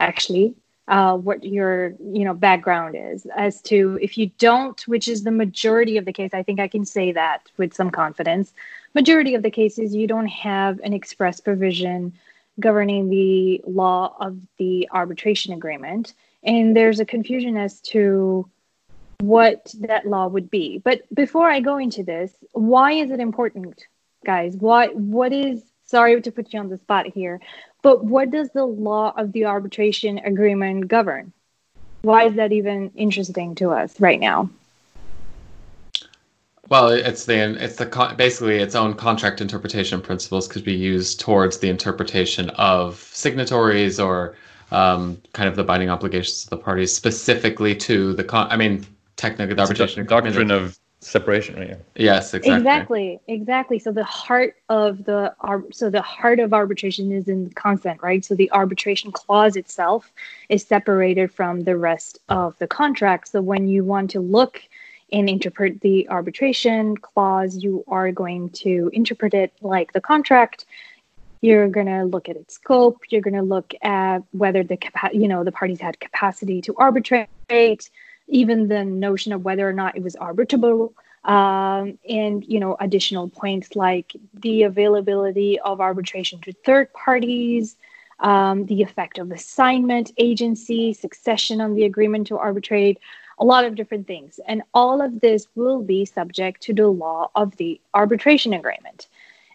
Actually, uh, what your you know background is as to if you don't, which is the majority of the case. I think I can say that with some confidence. Majority of the cases, you don't have an express provision governing the law of the arbitration agreement, and there's a confusion as to what that law would be. But before I go into this, why is it important, guys? Why what is sorry to put you on the spot here, but what does the law of the arbitration agreement govern? Why is that even interesting to us right now? Well, it's the it's the con- basically its own contract interpretation principles could be used towards the interpretation of signatories or um, kind of the binding obligations of the parties specifically to the con. I mean, technically, the It's arbitration the doctrine agreement- of separation. Right? yes, exactly. Exactly, exactly. So the heart of the ar- so the heart of arbitration is in consent, right? So the arbitration clause itself is separated from the rest of the contract. So when you want to look and interpret the arbitration clause, you are going to interpret it like the contract. You're going to look at its scope. You're going to look at whether the you know the parties had capacity to arbitrate, even the notion of whether or not it was arbitrable, um, and you know additional points like the availability of arbitration to third parties, um, the effect of assignment, agency, succession on the agreement to arbitrate, a lot of different things. And all of this will be subject to the law of the arbitration agreement.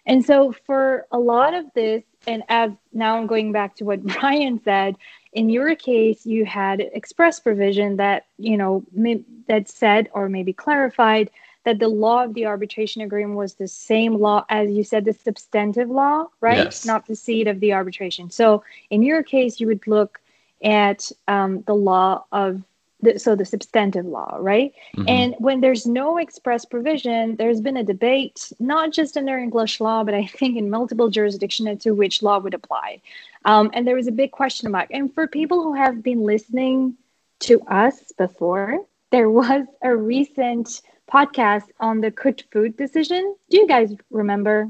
And so, for a lot of this, and as now I'm going back to what Brian said, in your case, you had express provision that, you know, may, that said or maybe clarified that the law of the arbitration agreement was the same law as you said, the substantive law, right? Yes. Not the seat of the arbitration. So, in your case, you would look at um, the law of the, so the substantive law, right? Mhm. And when there's no express provision, there's been a debate, not just under English law, but I think in multiple jurisdictions as to which law would apply. Um, and there was a big question mark. And for people who have been listening to us before, there was a recent podcast on the Kout Food decision. Do you guys remember?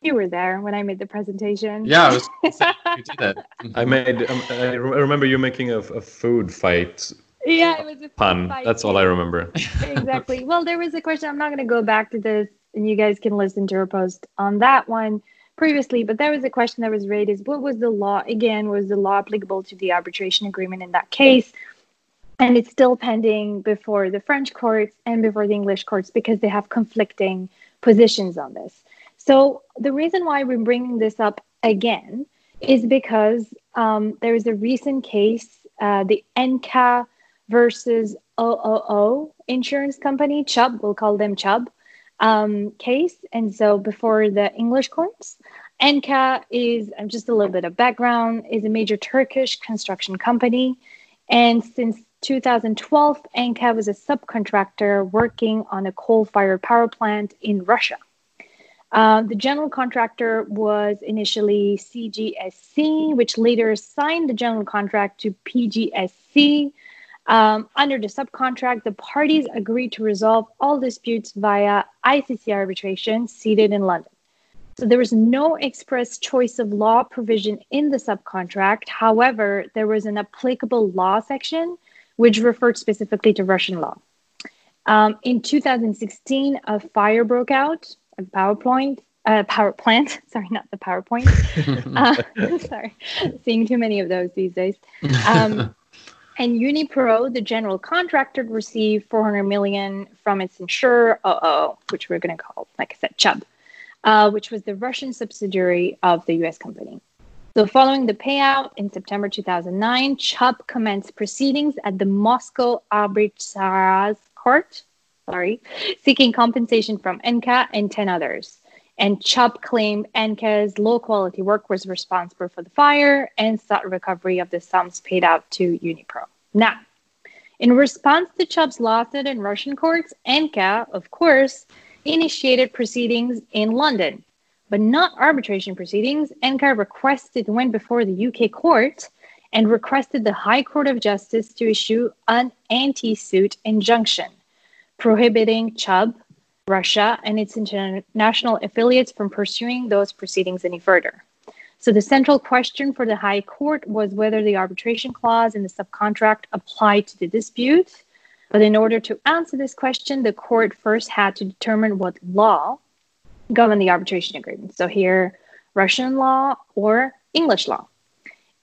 You were there when I made the presentation. yeah, I was you did it. I made. Um, I remember you making a, a food fight yeah, it was a pun. fight, That's all I remember. exactly. Well, there was a question. I'm not going to go back to this, and you guys can listen to her post on that one previously. But there was a question that was raised: is what was the law? Again, was the law applicable to the arbitration agreement in that case? And it's still pending before the French courts and before the English courts because they have conflicting positions on this. So the reason why we're bringing this up again is because um, there is a recent case, uh, the Enka versus OOO insurance company, Chubb, we'll call them Chubb, um, case. And so before the English courts, Enka is just a little bit of background is a major Turkish construction company, and since 2012, Enka was a subcontractor working on a coal fired power plant in Russia. Uh, the general contractor was initially CJSC, which later signed the general contract to PJSC. Um, under the subcontract, the parties agreed to resolve all disputes via ICC arbitration seated in London. So there was no express choice of law provision in the subcontract. However, there was an applicable law section which referred specifically to Russian law. Um, in 2016, a fire broke out a PowerPoint, uh, power plant. Sorry, not the PowerPoint. uh, sorry, seeing too many of those these days. Um, and Unipro, the general contractor, received 400 million from its insurer, OO, which we're going to call, like I said, Chubb, uh, which was the Russian subsidiary of the U.S. company. So, following the payout in September 2009, Chubb commenced proceedings at the Moscow Arbitrage Court sorry, seeking compensation from Enka and 10 others. And Chubb claimed Enka's low quality work was responsible for the fire and sought recovery of the sums paid out to Unipro. Now, in response to Chubb's lawsuit in Russian courts, Enka, of course, initiated proceedings in London, but not arbitration proceedings. Enka requested went before the UK court and requested the High Court of Justice to issue an anti-suit injunction prohibiting Chubb, Russia, and its international affiliates from pursuing those proceedings any further. So the central question for the High Court was whether the arbitration clause in the subcontract applied to the dispute. But in order to answer this question, the court first had to determine what law governed the arbitration agreement. So here, Russian law or English law.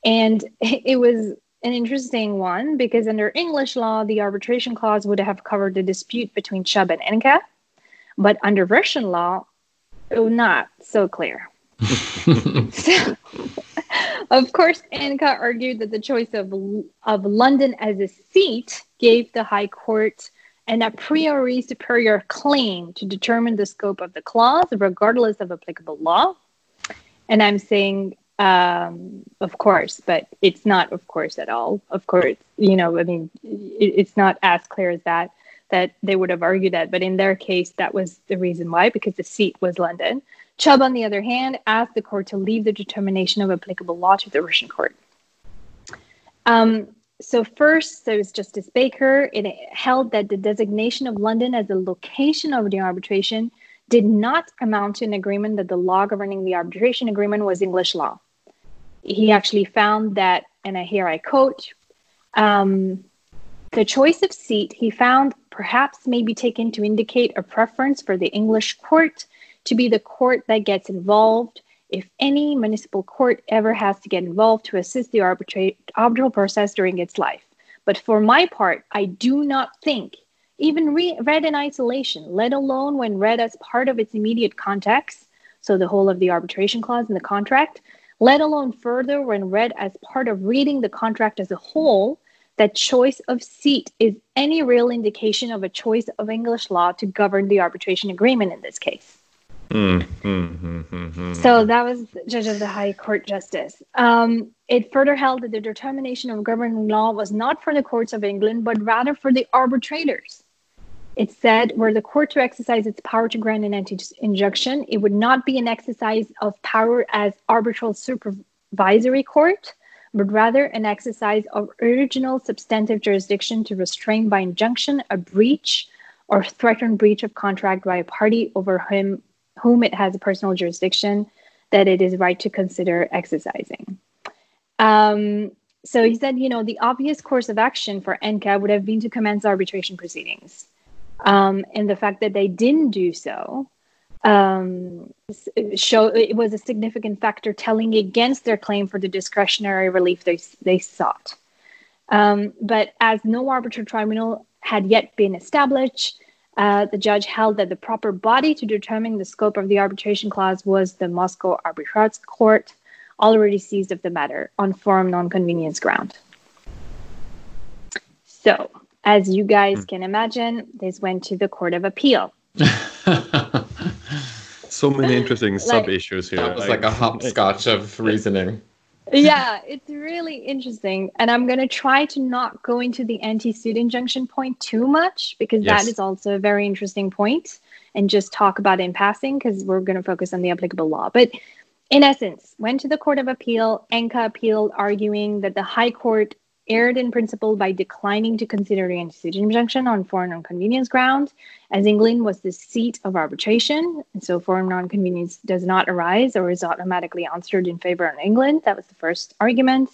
And it was an interesting one because under English law, the arbitration clause would have covered the dispute between Chubb and Enka, but under Russian law, it was not so clear. so, of course, Enka argued that the choice of, of London as a seat gave the High Court an a priori superior claim to determine the scope of the clause, regardless of applicable law. And I'm saying um, of course, but it's not, of course, at all. Of course, you know, I mean, it, it's not as clear as that that they would have argued that, but in their case, that was the reason why, because the seat was London. Chubb, on the other hand, asked the court to leave the determination of applicable law to the Russian court. Um, so first, there was Justice Baker. It held that the designation of London as the location of the arbitration did not amount to an agreement that the law governing the arbitration agreement was English law he actually found that, and here I quote, um, the choice of seat he found perhaps may be taken to indicate a preference for the English court to be the court that gets involved if any municipal court ever has to get involved to assist the arbitra- arbitral process during its life. But for my part, I do not think, even re- read in isolation, let alone when read as part of its immediate context, so the whole of the arbitration clause in the contract, let alone further when read as part of reading the contract as a whole, that choice of seat is any real indication of a choice of English law to govern the arbitration agreement in this case. Mm, mm, mm, so that was Judge of the High Court Justice. Um, it further held that the determination of governing law was not for the courts of England, but rather for the arbitrators. It said, were the court to exercise its power to grant an anti injunction, it would not be an exercise of power as arbitral supervisory court, but rather an exercise of original substantive jurisdiction to restrain by injunction a breach or threatened breach of contract by a party over whom, whom it has a personal jurisdiction that it is right to consider exercising. Um, so he said, you know, the obvious course of action for Enka would have been to commence arbitration proceedings. Um, and the fact that they didn't do so um, show it was a significant factor telling against their claim for the discretionary relief they, they sought. Um, but as no arbitral tribunal had yet been established, uh, the judge held that the proper body to determine the scope of the arbitration clause was the Moscow Arbitrage Court, already seized of the matter on forum non-conveniens ground. So, as you guys mm. can imagine, this went to the Court of Appeal. so many interesting like, sub issues here. That was like, like a hopscotch of reasoning. yeah, it's really interesting. And I'm going to try to not go into the anti suit injunction point too much because Yes. that is also a very interesting point and just talk about it in passing because we're going to focus on the applicable law. But in essence, went to the Court of Appeal, Enka appealed, arguing that the High Court erred in principle by declining to consider the anti-suit injunction on forum non-conveniens grounds, as England was the seat of arbitration, and so forum non-conveniens does not arise or is automatically answered in favor of England. That was the first argument.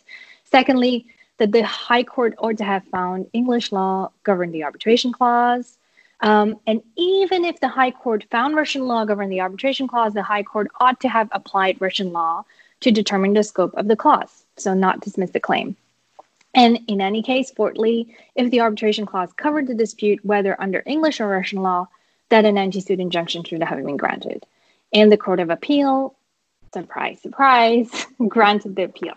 Secondly, that the High Court ought to have found English law governed the arbitration clause. Um, and even if the High Court found Russian law governed the arbitration clause, the High Court ought to have applied Russian law to determine the scope of the clause, so not dismiss the claim. And in any case, fourthly, if the arbitration clause covered the dispute, whether under English or Russian law, that an anti suit injunction should have been granted. And the Court of Appeal, surprise, surprise, granted the appeal.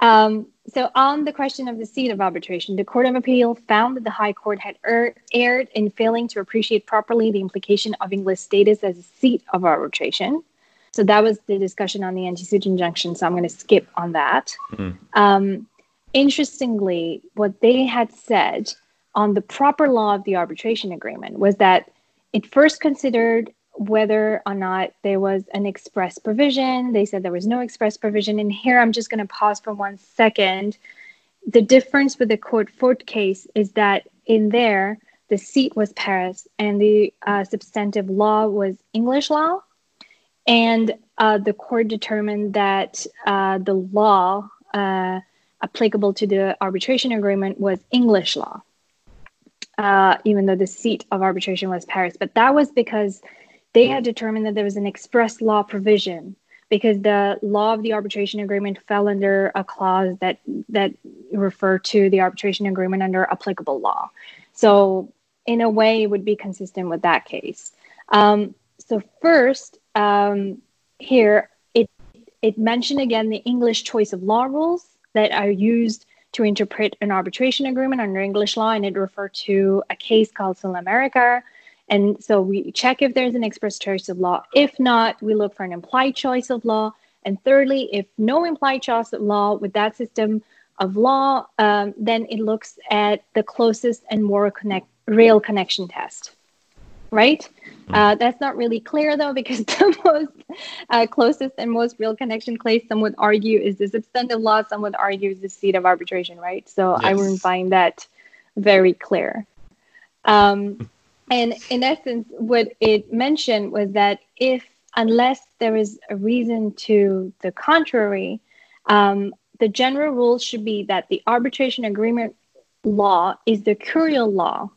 Um, so, on the question of the seat of arbitration, the Court of Appeal found that the High Court had er- erred in failing to appreciate properly the implication of English status as a seat of arbitration. So, that was the discussion on the anti suit injunction. So, I'm going to skip on that. Um, interestingly, what they had said on the proper law of the arbitration agreement was that it first considered whether or not there was an express provision. They said there was no express provision. And here I'm just going to pause for one second. The difference with the Kout Food case is that in there, the seat was Paris and the uh, substantive law was English law. And uh, the court determined that uh, the law uh, applicable to the arbitration agreement was English law, uh, even though the seat of arbitration was Paris. But that was because they had determined that there was an express law provision because the law of the arbitration agreement fell under a clause that that referred to the arbitration agreement under applicable law. So in a way, it would be consistent with that case. Um, so first, um, here it it mentioned again the English choice of law rules that are used to interpret an arbitration agreement under English law, and it referred to a case called Sulamérica. And so we check if there's an express choice of law. If not, we look for an implied choice of law. And thirdly, if no implied choice of law with that system of law, um, then it looks at the closest and more connect real connection test. Right? Uh, that's not really clear though, because the most uh, closest and most real connection case, some would argue, is the substantive law. Some would argue is the seat of arbitration, right? So I wouldn't find that very clear. Um, and in essence, what it mentioned was that if, unless there is a reason to the contrary, um, the general rule should be that the arbitration agreement law is the curial law,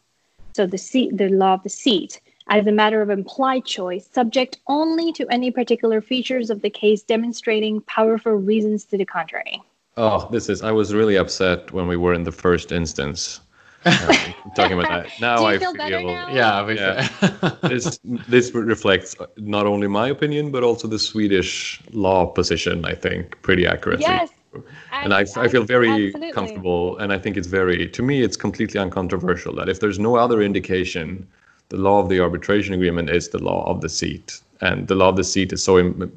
so the seat, the law of the seat, as a matter of implied choice, subject only to any particular features of the case demonstrating powerful reasons to the contrary. Oh, this is. I was really upset when we were in the first instance uh, talking about that. Now Do you I feel better now? yeah, Yeah. this this reflects not only my opinion but also the Swedish law position. I think pretty accurately. Yes. and I, I feel very absolutely. comfortable and i think it's very to me it's completely uncontroversial that if there's no other indication the law of the arbitration agreement is the law of the seat and the law of the seat is so Im-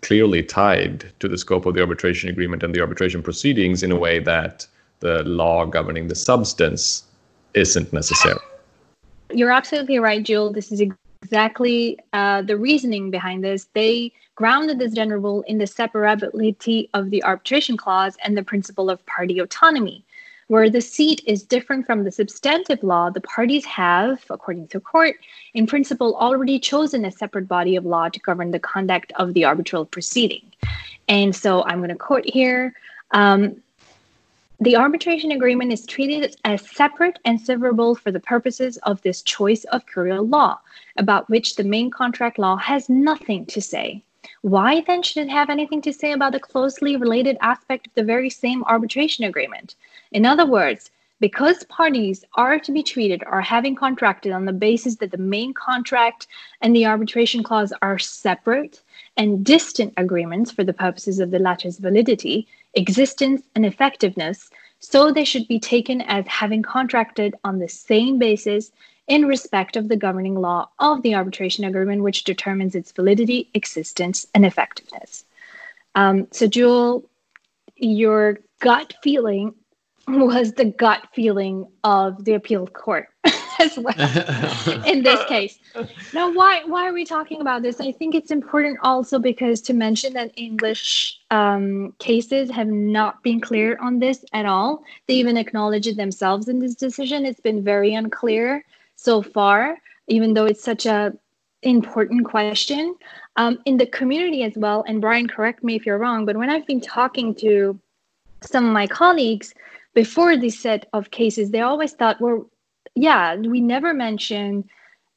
clearly tied to the scope of the arbitration agreement and the arbitration proceedings in a way that the law governing the substance isn't necessary You're absolutely right, Joel. This is exactly uh, the reasoning behind this. They grounded this general rule in the separability of the arbitration clause and the principle of party autonomy. Where the seat is different from the substantive law, the parties have, according to court, in principle already chosen a separate body of law to govern the conduct of the arbitral proceeding. And so I'm going to quote here. Um, the arbitration agreement is treated as separate and severable for the purposes of this choice of curial law, about which the main contract law has nothing to say. Why then should it have anything to say about the closely related aspect of the very same arbitration agreement? In other words, because parties are to be treated or having contracted on the basis that the main contract and the arbitration clause are separate and distant agreements for the purposes of the latter's validity, existence, and effectiveness, so they should be taken as having contracted on the same basis in respect of the governing law of the arbitration agreement, which determines its validity, existence, and effectiveness. Um, so, Joel, your gut feeling was the gut feeling of the appeal court as well in this case. Now, why why are we talking about this? I think it's important also because to mention that English um, cases have not been clear on this at all. They even acknowledge it themselves in this decision. It's been very unclear so far, even though it's such a important question um, in the community as well. And Brian, correct me if you're wrong, but when I've been talking to some of my colleagues before this set of cases, they always thought, well, yeah, we never mentioned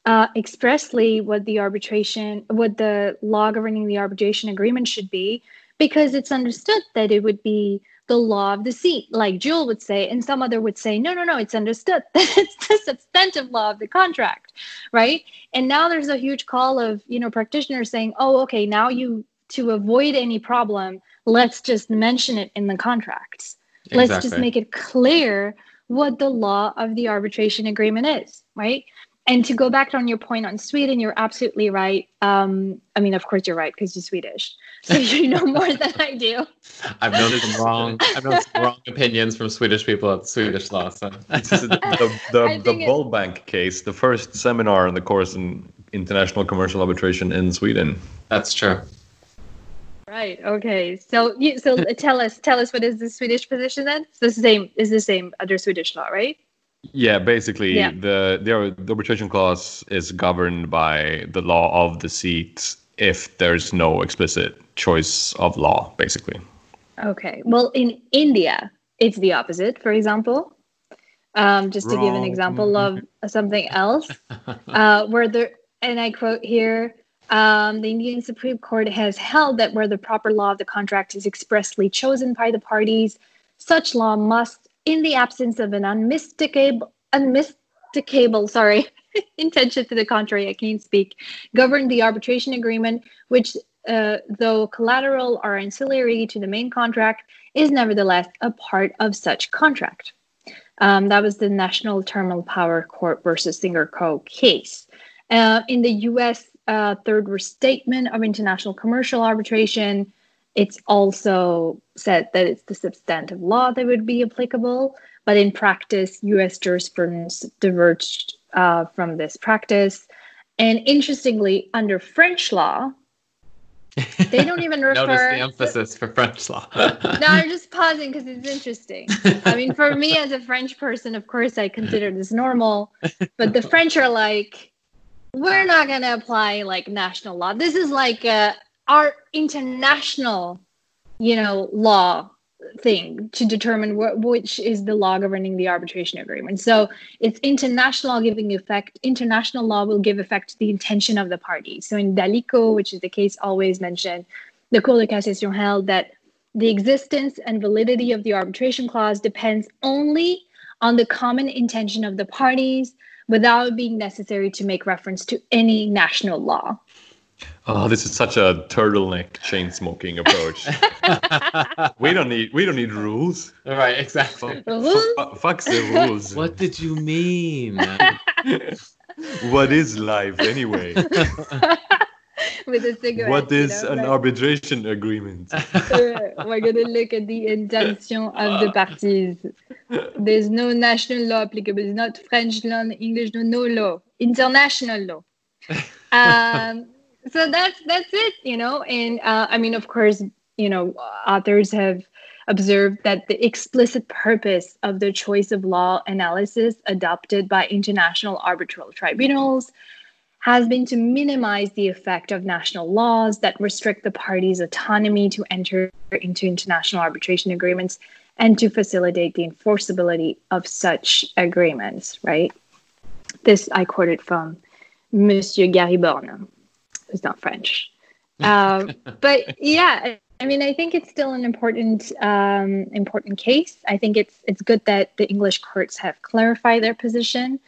uh, expressly what the arbitration, what the law governing the arbitration agreement should be, because it's understood that it would be the law of the seat, like Joel would say, and some other would say, no, no, no, it's understood that it's the substantive law of the contract, right? And now there's a huge call of you know practitioners saying, oh, okay, now you to avoid any problem, let's just mention it in the contracts. Exactly. Let's just make it clear what the law of the arbitration agreement is, right? And to go back on your point on Sweden, you're absolutely right. Um, I mean, of course, you're right because you're Swedish, so you know more than I do. I've known wrong. I've known wrong opinions from Swedish people at Swedish law. So the the, the Bull Bank case, the first seminar in the course in international commercial arbitration in Sweden. That's true. Right. Okay. So you so tell us tell us what is the Swedish position then? It's the same is the same under Swedish law, right? Yeah, basically yeah. the the, the arbitration clause is governed by the law of the seat if there's no explicit choice of law, basically. Okay. Well, in India, it's the opposite. For example, um, just Wrong. to give an example of something else, uh, where there and I quote here um, the Indian Supreme Court has held that where the proper law of the contract is expressly chosen by the parties, such law must, in the absence of an unmistakable, unmistakable, sorry, intention to the contrary, I can't speak, govern the arbitration agreement, which, uh, though collateral or ancillary to the main contract, is nevertheless a part of such contract. Um, that was the National Thermal Power Corp versus Singer Co. case. Uh, in the US, uh, third restatement of international commercial arbitration, it's also said that it's the substantive law that would be applicable. But in practice, US jurisprudence diverged uh, from this practice. And interestingly, under French law, they don't even refer. Notice the emphasis for French law. no, I'm just pausing because it's interesting. I mean, for me as a French person, of course, I consider this normal, but the French are like, we're not going to apply like national law. This is like uh, our international, you know, law thing to determine wh- which is the law governing the arbitration agreement. So it's international law giving effect. International law will give effect to the intention of the parties. So in Dalico, which is the case always mentioned, the Cour de cassation held that the existence and validity of the arbitration clause depends only on the common intention of the parties without being necessary to make reference to any national law. Oh, this is such a turtleneck chain smoking approach. we don't need we don't need rules. Right, exactly. F- fuck the rules. What did you mean? what is life anyway? with a cigarette. What is you know, an like, arbitration agreement? we're gonna look at the intention of the parties. There's no national law applicable. It's not French law, English law, no law. International law. Um, so that's that's it, you know. And uh, I mean, of course, you know, authors have observed that the explicit purpose of the choice of law analysis adopted by international arbitral tribunals has been to minimize the effect of national laws that restrict the parties' autonomy to enter into international arbitration agreements and to facilitate the enforceability of such agreements, right? This I quoted from Monsieur Gary Born, who's not French. Um, but yeah, I mean, I think it's still an important um, important case. I think it's it's good that the English courts have clarified their position.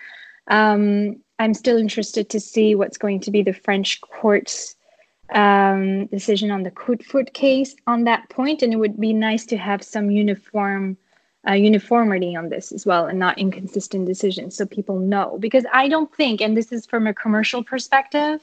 Um, I'm still interested to see what's going to be the French court's um, decision on the Kout Food case on that point, and it would be nice to have some uniform uh, uniformity on this as well, and not inconsistent decisions, so people know. Because I don't think, and this is from a commercial perspective,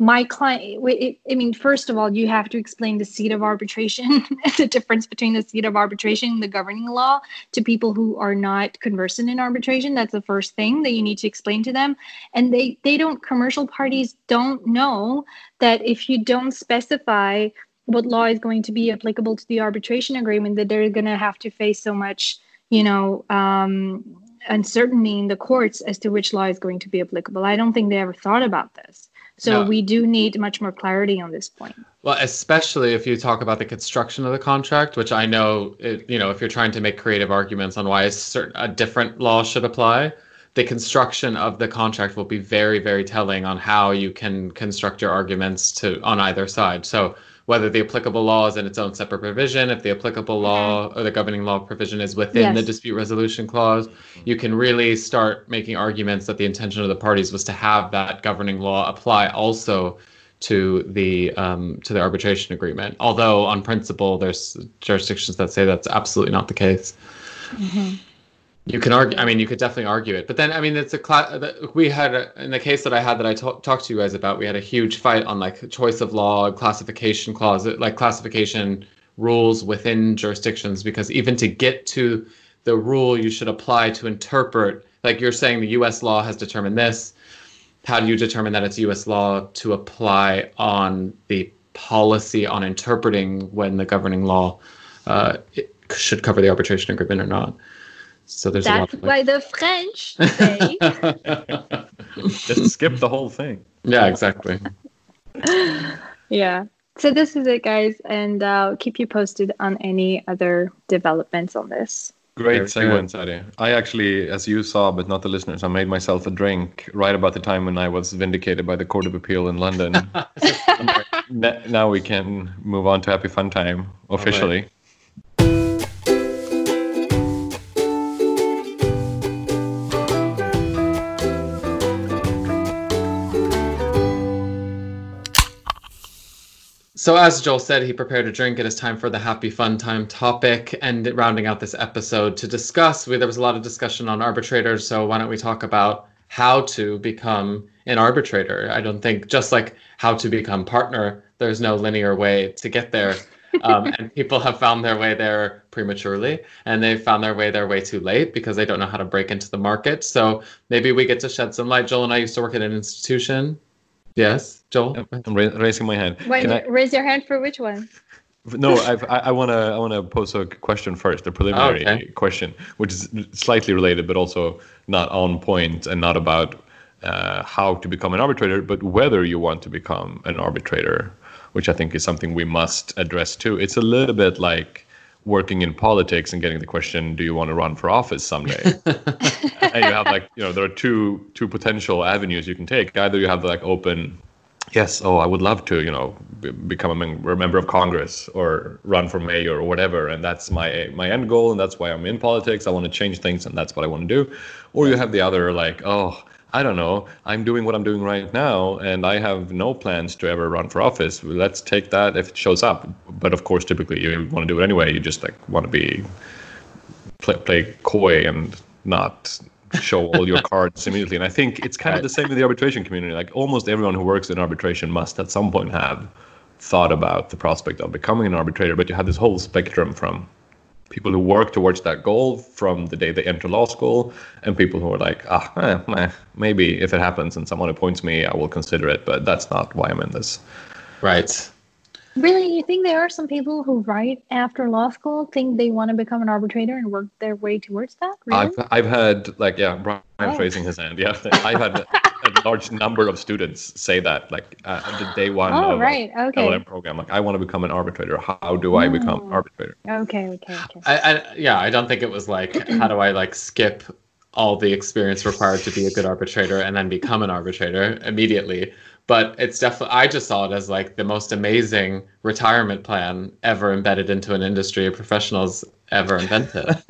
my client i mean first of all you have to explain the seat of arbitration the difference between the seat of arbitration and the governing law to people who are not conversant in arbitration. That's the first thing that you need to explain to them. And they they don't commercial parties don't know that if you don't specify what law is going to be applicable to the arbitration agreement that they're going to have to face so much you know um, uncertainty in the courts as to which law is going to be applicable. I don't think they ever thought about this so no. we do need much more clarity on this point. Well, especially if you talk about the construction of the contract, which I know, it, you know, if you're trying to make creative arguments on why a, certain, a different law should apply, the construction of the contract will be very, very telling on how you can construct your arguments to on either side. So whether the applicable law is in its own separate provision, if the applicable law or the governing law provision is within yes. the dispute resolution clause, you can really start making arguments that the intention of the parties was to have that governing law apply also to the um, to the arbitration agreement. Although on principle, there's jurisdictions that say that's absolutely not the case. Mm-hmm. You can argue. I mean, you could definitely argue it. But then, I mean, it's a class. We had a, in the case that I had that I talked to you guys about. We had a huge fight on like choice of law, classification clause, like classification rules within jurisdictions. Because even to get to the rule you should apply to interpret, like you're saying, the U.S. law has determined this. How do you determine that it's U.S. law to apply on the policy on interpreting when the governing law uh, should cover the arbitration agreement or not? So there's That's a lot. why the French say. Just skip the whole thing. Yeah, exactly. yeah. So this is it, guys, and uh, I'll keep you posted on any other developments on this. Great segue, Sadi. I actually, as you saw, but not the listeners, I made myself a drink right about the time when I was vindicated by the Court of Appeal in London. now we can move on to Happy Fun Time officially. So, as Joel said, he prepared a drink. It is time for the happy fun time topic. And rounding out this episode to discuss, we, there was a lot of discussion on arbitrators. So, why don't we talk about how to become an arbitrator? I don't think just like how to become partner, there's no linear way to get there. Um, and people have found their way there prematurely and they've found their way there way too late because they don't know how to break into the market. So, maybe we get to shed some light. Joel and I used to work at an institution Yes, Joel. I'm ra- raising my hand. Wait, I... raise your hand for which one? No, I've, i want to I want to pose a question first, a preliminary okay. question, which is slightly related, but also not on point and not about uh, how to become an arbitrator, but whether you want to become an arbitrator, which I think is something we must address too. It's a little bit like working in politics and getting the question, "Do you want to run for office someday?" and you have like, you know, there are two two potential avenues you can take. Either you have like open, yes, oh, I would love to, you know, become a, a member of Congress or run for mayor or whatever, and that's my my end goal, and that's why I'm in politics. I want to change things, and that's what I want to do. Or you have the other, like, oh, I don't know, I'm doing what I'm doing right now, and I have no plans to ever run for office. Let's take that if it shows up. But of course, typically you want to do it anyway. You just like want to be play, play coy and not show all your cards immediately. And I think it's kind of the same in the arbitration community. Like almost everyone who works in arbitration must at some point have thought about the prospect of becoming an arbitrator. But you have this whole spectrum from people who work towards that goal from the day they enter law school, and people who are like, ah, eh, maybe if it happens and someone appoints me, I will consider it, but that's not why I'm in this. Right. Really, you think there are some people who, right after law school, think they want to become an arbitrator and work their way towards that? Really? I've I've had like yeah, Brian oh. raising his hand. Yeah, I've had a large number of students say that like uh, the day one oh, of right. okay. LLM program. Like, I want to become an arbitrator. How do I become an arbitrator? Okay, okay, okay. I, I, yeah, I don't think it was like how do I like skip all the experience required to be a good arbitrator and then become an arbitrator immediately but it's definitely i just saw it as like the most amazing retirement plan ever embedded into an industry of professionals ever invented.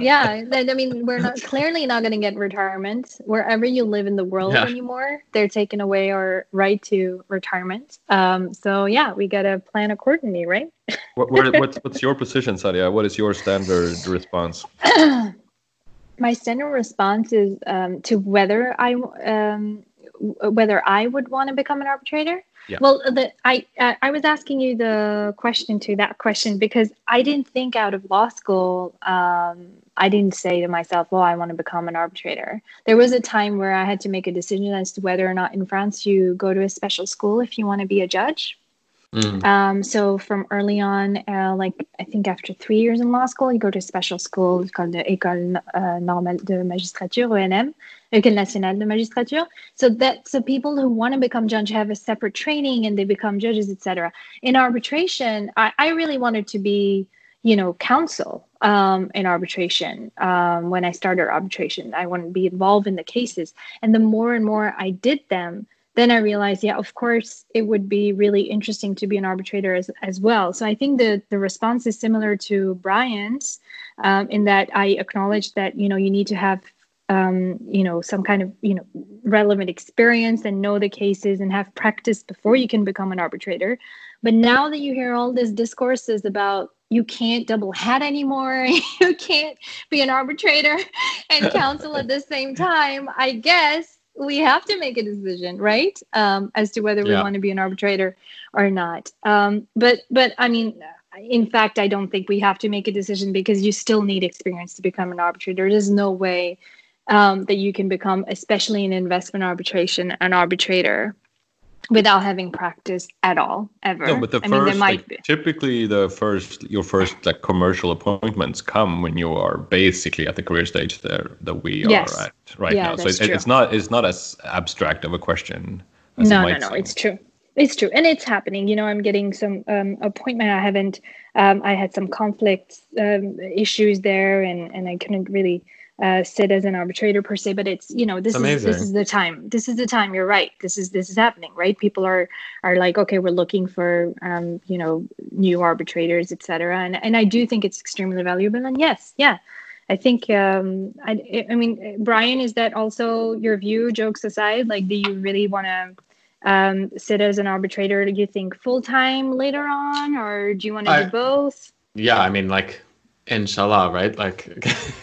Yeah i mean we're not clearly not going to get retirement. Wherever you live in the world yeah. anymore they're taking away our right to retirement. Um, so yeah we got to plan accordingly right? What, what's, what's your position sadia? What is your standard response? My standard response is um, to whether I um, w- whether I would want to become an arbitrator. Yeah. Well, the, I uh, I was asking you the question to that question because I didn't think out of law school. Um, I didn't say to myself, "Well, I want to become an arbitrator." There was a time where I had to make a decision as to whether or not in France you go to a special school if you want to be a judge. Mm. Um, so from early on, uh, like I think after three years in law school, you go to a special school called the École uh, Normale de Magistrature (ENM), École Nationale de Magistrature. So that so people who want to become judge have a separate training and they become judges, etc. In arbitration, I, I really wanted to be, you know, counsel um, in arbitration. Um, when I started arbitration, I wanted to be involved in the cases, and the more and more I did them then I realized, yeah, of course, it would be really interesting to be an arbitrator as, as well. So I think the the response is similar to Brian's, um, in that I acknowledge that you know you need to have um, you know some kind of you know relevant experience and know the cases and have practice before you can become an arbitrator. But now that you hear all these discourses about you can't double hat anymore, you can't be an arbitrator and counsel at the same time, I guess we have to make a decision, right? Um, as to whether we Yeah. want to be an arbitrator or not. Um, but but I mean, in fact, I don't think we have to make a decision because you still need experience to become an arbitrator. There's no way um, that you can become, especially in investment arbitration, an arbitrator without having practiced at all ever. No, but the I mean, there first, might like, be. typically the first, your first like commercial appointments come when you are basically at the career stage there that we Yes. are at right Yeah, now. So it, it's not it's not as abstract of a question. As no no no seem. it's true it's true and it's happening you know i'm getting some um, appointment i haven't um, i had some conflict um, issues there and and i couldn't really uh, sit as an arbitrator per se but it's you know this is this is the time. This is the time. You're right. This is this is happening right? People are are like okay we're looking for um, you know new arbitrators etc and and i do think it's extremely valuable. And yes yeah I think um, I, I mean Brian is that also your view jokes aside? Like do you really want to um, sit as an arbitrator? Do you think full time later on or do you want to do both? Yeah, I mean, like, inshallah, right? Like,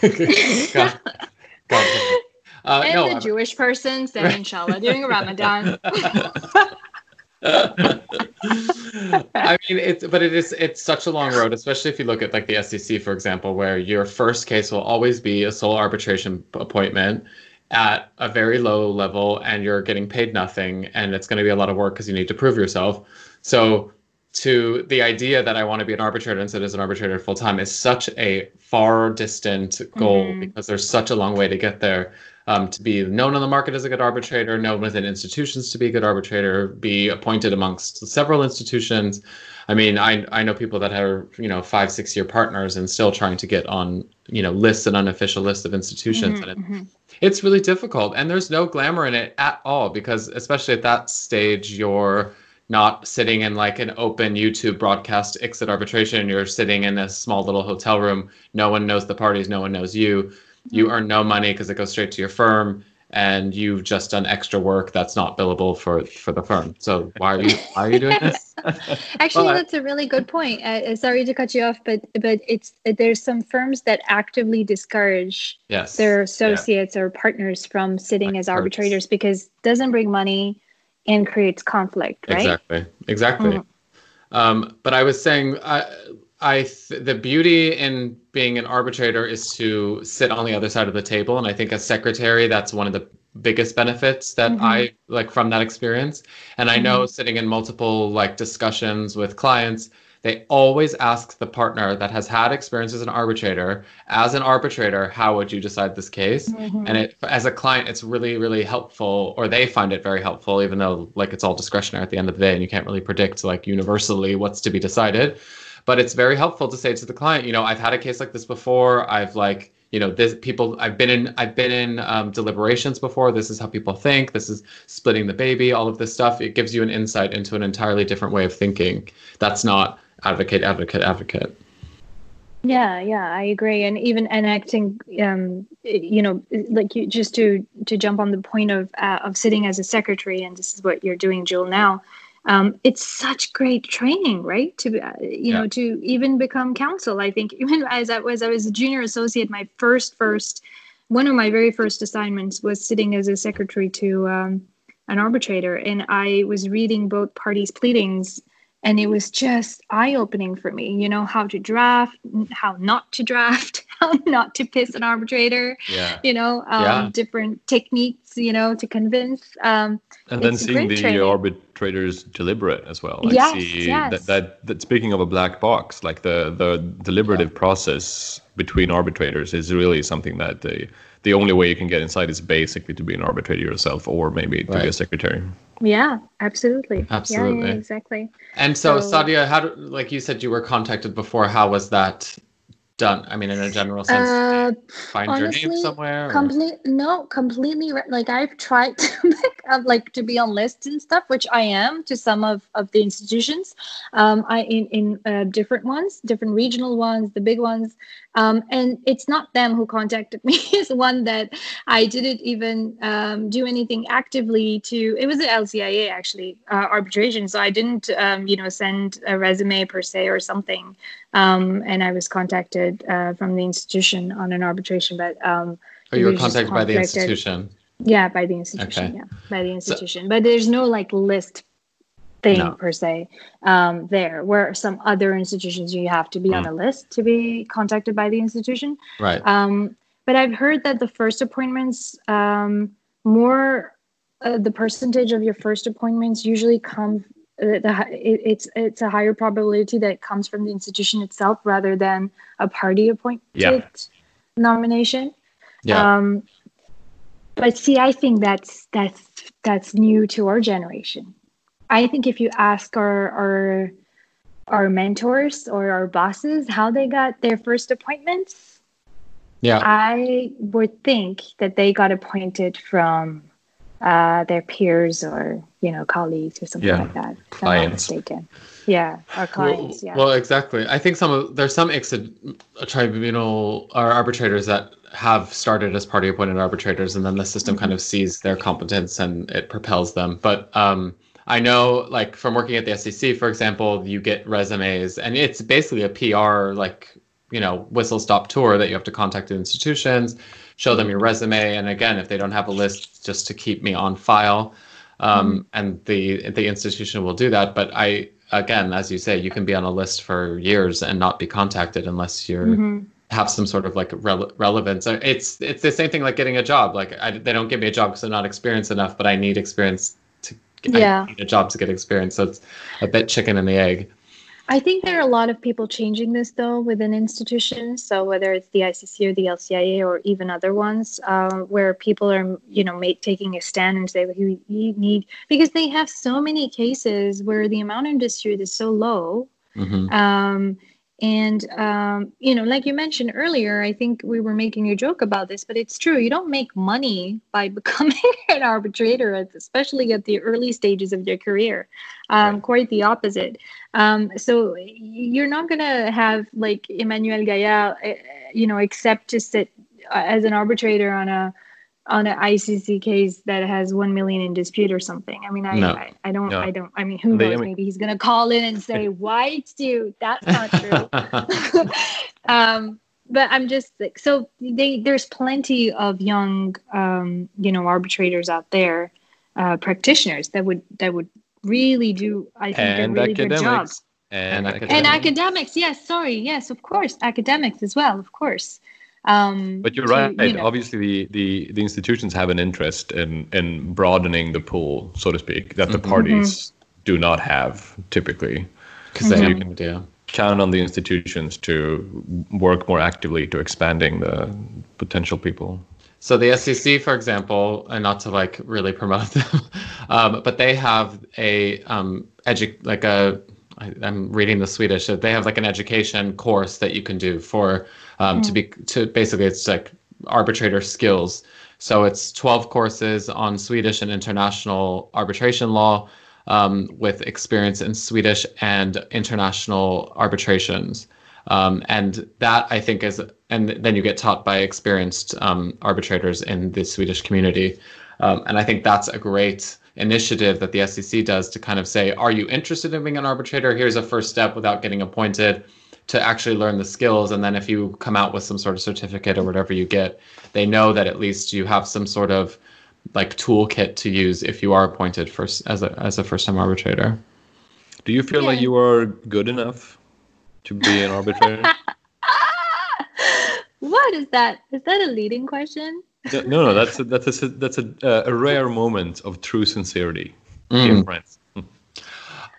God, God. Uh, and no, the I'm- Jewish person said inshallah during Ramadan I mean, it's but it is it's such a long road, especially if you look at like the SCC, for example, where your first case will always be a sole arbitration appointment at a very low level, and you're getting paid nothing, and it's going to be a lot of work because you need to prove yourself. So, to the idea that I want to be an arbitrator and sit as an arbitrator full time is such a far distant goal Mhm. because there's such a long way to get there um, to be known on the market as a good arbitrator, known within institutions to be a good arbitrator, be appointed amongst several institutions. I mean, I I know people that are you know five six year partners and still trying to get on you know lists and unofficial lists of institutions, Mhm, and it, mhm. it's really difficult. And there's no glamour in it at all because especially at that stage, you're not sitting in like an open YouTube broadcast ICSID arbitration. You're sitting in a small little hotel room. No one knows the parties. No one knows you. You earn no money because it goes straight to your firm, and you've just done extra work that's not billable for for the firm. So why are you why are you doing this? Actually, Well, that's a really good point. Uh, uh, sorry to cut you off, but but it's there's some firms that actively discourage Yes. their associates or partners from sitting Like as arbitrators because it doesn't bring money and creates conflict, right? Exactly. Exactly. Mhm. Um, but I was saying, I, I th- the beauty in being an arbitrator is to sit on the other side of the table, and I think as secretary, that's one of the biggest benefits that Mhm. I like from that experience. And I know sitting in multiple like discussions with clients, they always ask the partner that has had experience as an arbitrator, as an arbitrator, how would you decide this case? Mhm. and it as a client it's really really helpful or they find it very helpful even though like it's all discretionary at the end of the day and you can't really predict like universally what's to be decided. But it's very helpful to say to the client you know i've had a case like this before. I've like you know this people i've been in i've been in um, deliberations before. This is how people think. This is splitting the baby all of this stuff. It gives you an insight into an entirely different way of thinking. That's not advocate advocate advocate Yeah, yeah, I agree. And even enacting, um, you know, like you just to to jump on the point of uh, of sitting as a secretary, and this is what you're doing, Joel. Now, um, it's such great training, right? To uh, you know, to even become counsel. I think even as I was, I was a junior associate. My first first one of my very first assignments was sitting as a secretary to um, an arbitrator, and I was reading both parties' pleadings and it was just eye-opening for me you know how to draft how not to draft how not to piss an arbitrator Yeah. you know um, Yeah. different techniques you know to convince um, and then seeing the training. arbitrators deliberate as well like Yes, see yes. That, that that speaking of a black box like the the deliberative process between arbitrators is really something that the the only way you can get inside is basically to be an arbitrator yourself or maybe to be a secretary yeah absolutely Yeah, Absolutely. yeah, exactly And so, So- Sadia, how do, like you said, you were contacted before. How was that done? I mean, in a general sense, uh, find your name somewhere. complete no completely re- like i've tried to make up like to be on lists and stuff which i am to some of of the institutions um i in in uh, different ones different regional ones the big ones um and it's not them who contacted me it's one that i didn't even um, do anything actively to it was the lcia actually uh, arbitration so i didn't um, you know send a resume per se or something um, and i was contacted uh, from the institution on an arbitration but um, or you were we contacted by the institution. yeah, by the institution. Okay. Yeah, by the institution. but there's no like list thing No. per se um, there. Where some other institutions you have to be on Mm. a list to be contacted by the institution. Right. Um, but I've heard that the first appointments, um, more uh, the percentage of your first appointments usually come. The, it, it's it's a higher probability that it comes from the institution itself rather than a party appointed Yeah. nomination. yeah. Um, but see, I think that's that's that's new to our generation. I think if you ask our our our mentors or our bosses how they got their first appointments, yeah. I would think that they got appointed from uh, their peers or you know colleagues or something Yeah, like that. If I'm not clients. mistaken. Yeah, our clients. Well, yeah. well, exactly. I think some of there's some ex- tribunal or arbitrators that have started as party appointed arbitrators, and then the system Mm-hmm. kind of sees their competence and it propels them. But um, I know, like from working at the SCC, for example, you get resumes, and it's basically a PR like you know whistle stop tour that you have to contact the institutions, show them your resume, and again, if they don't have a list, just to keep me on file. Um, and the the institution will do that. But I again, as you say, you can be on a list for years and not be contacted unless you're Mhm. have some sort of like rele- relevance. It's it's the same thing like getting a job. Like I, they don't give me a job because I'm not experienced enough, but I need experience to I Yeah. need a job to get experience. So it's a bit chicken and the egg. I think there are a lot of people changing this though within institutions. So whether it's the ICC or the LCIA or even other ones, uh, where people are, you know, ma- taking a stand and say, you need because they have so many cases where the amount of dispute is so low. hmm Um, and um, you know, like you mentioned earlier, I think we were making a joke about this, but it's true. You don't make money by becoming an arbitrator, especially at the early stages of your career. Um, Right. Quite the opposite. Um, so you're not gonna have like Emmanuel Gaillard, uh, you know, except to sit uh, as an arbitrator on a on an ICC case that has one million in dispute or something. I mean, I No. I, I don't No. I don't I mean, who They- I knows? mean- Maybe he's gonna call in and say, "Why, Stu? That's not true." um, but I'm just like, so they there's plenty of young, um, you know, arbitrators out there, uh, practitioners that would that would really do, I think, and a really good job. and, And academics. And academics, yes, sorry, yes, of course, academics as well, of course. Um, But you're to, right. you know, Obviously, the, the, the institutions have an interest in, in broadening the pool, so to speak, that the Mhm. parties do not have typically. Because they Mhm. can do. Count on the institutions to work more actively to expanding the potential people. So the SCC, for example, and not to like really promote them, um, but they have a um, edu- like a I, I'm reading the Swedish. They have like an education course that you can do for um, to be to basically it's like arbitrator skills. So it's 12 courses on Swedish and international arbitration law um, with experience in Swedish and international arbitrations. Um, and that I think is, and then you get taught by experienced um, arbitrators in the Swedish community. Um, and I think that's a great initiative that the SCC does to kind of say, are you interested in being an arbitrator? Here's a first step without getting appointed to actually learn the skills. And then if you come out with some sort of certificate or whatever you get, they know that at least you have some sort of like toolkit to use if you are appointed first as a as a first time arbitrator. Do you feel like you are good enough to be an arbitrator? what is that? Is that a leading question? no, no, no, that's a, that's a, that's a, uh, a rare moment of true sincerity, Mm. dear friends.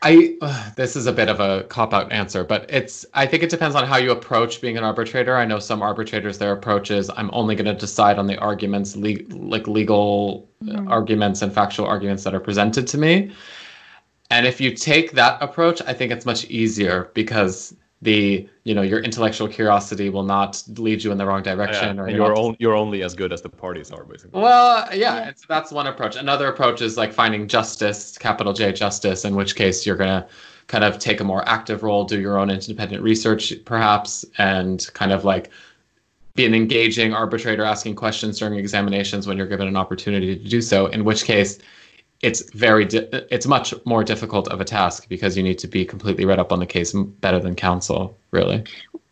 I uh, this is a bit of a cop out answer, but it's I think it depends on how you approach being an arbitrator. I know some arbitrators their approach is I'm only going to decide on the arguments le- like legal Mhm. arguments and factual arguments that are presented to me. And if you take that approach, I think it's much easier because the you know your intellectual curiosity will not lead you in the wrong direction Yeah, or you're you're, on, you're only as good as the parties are, basically. well, yeah, Yeah. It's, that's one approach. Another approach is like finding justice, capital J justice, in which case you're going to kind of take a more active role, do your own independent research, perhaps, and kind of like be an engaging arbitrator asking questions during examinations when you're given an opportunity to do so, in which case it's very di- it's much more difficult of a task because you need to be completely read up on the case better than counsel really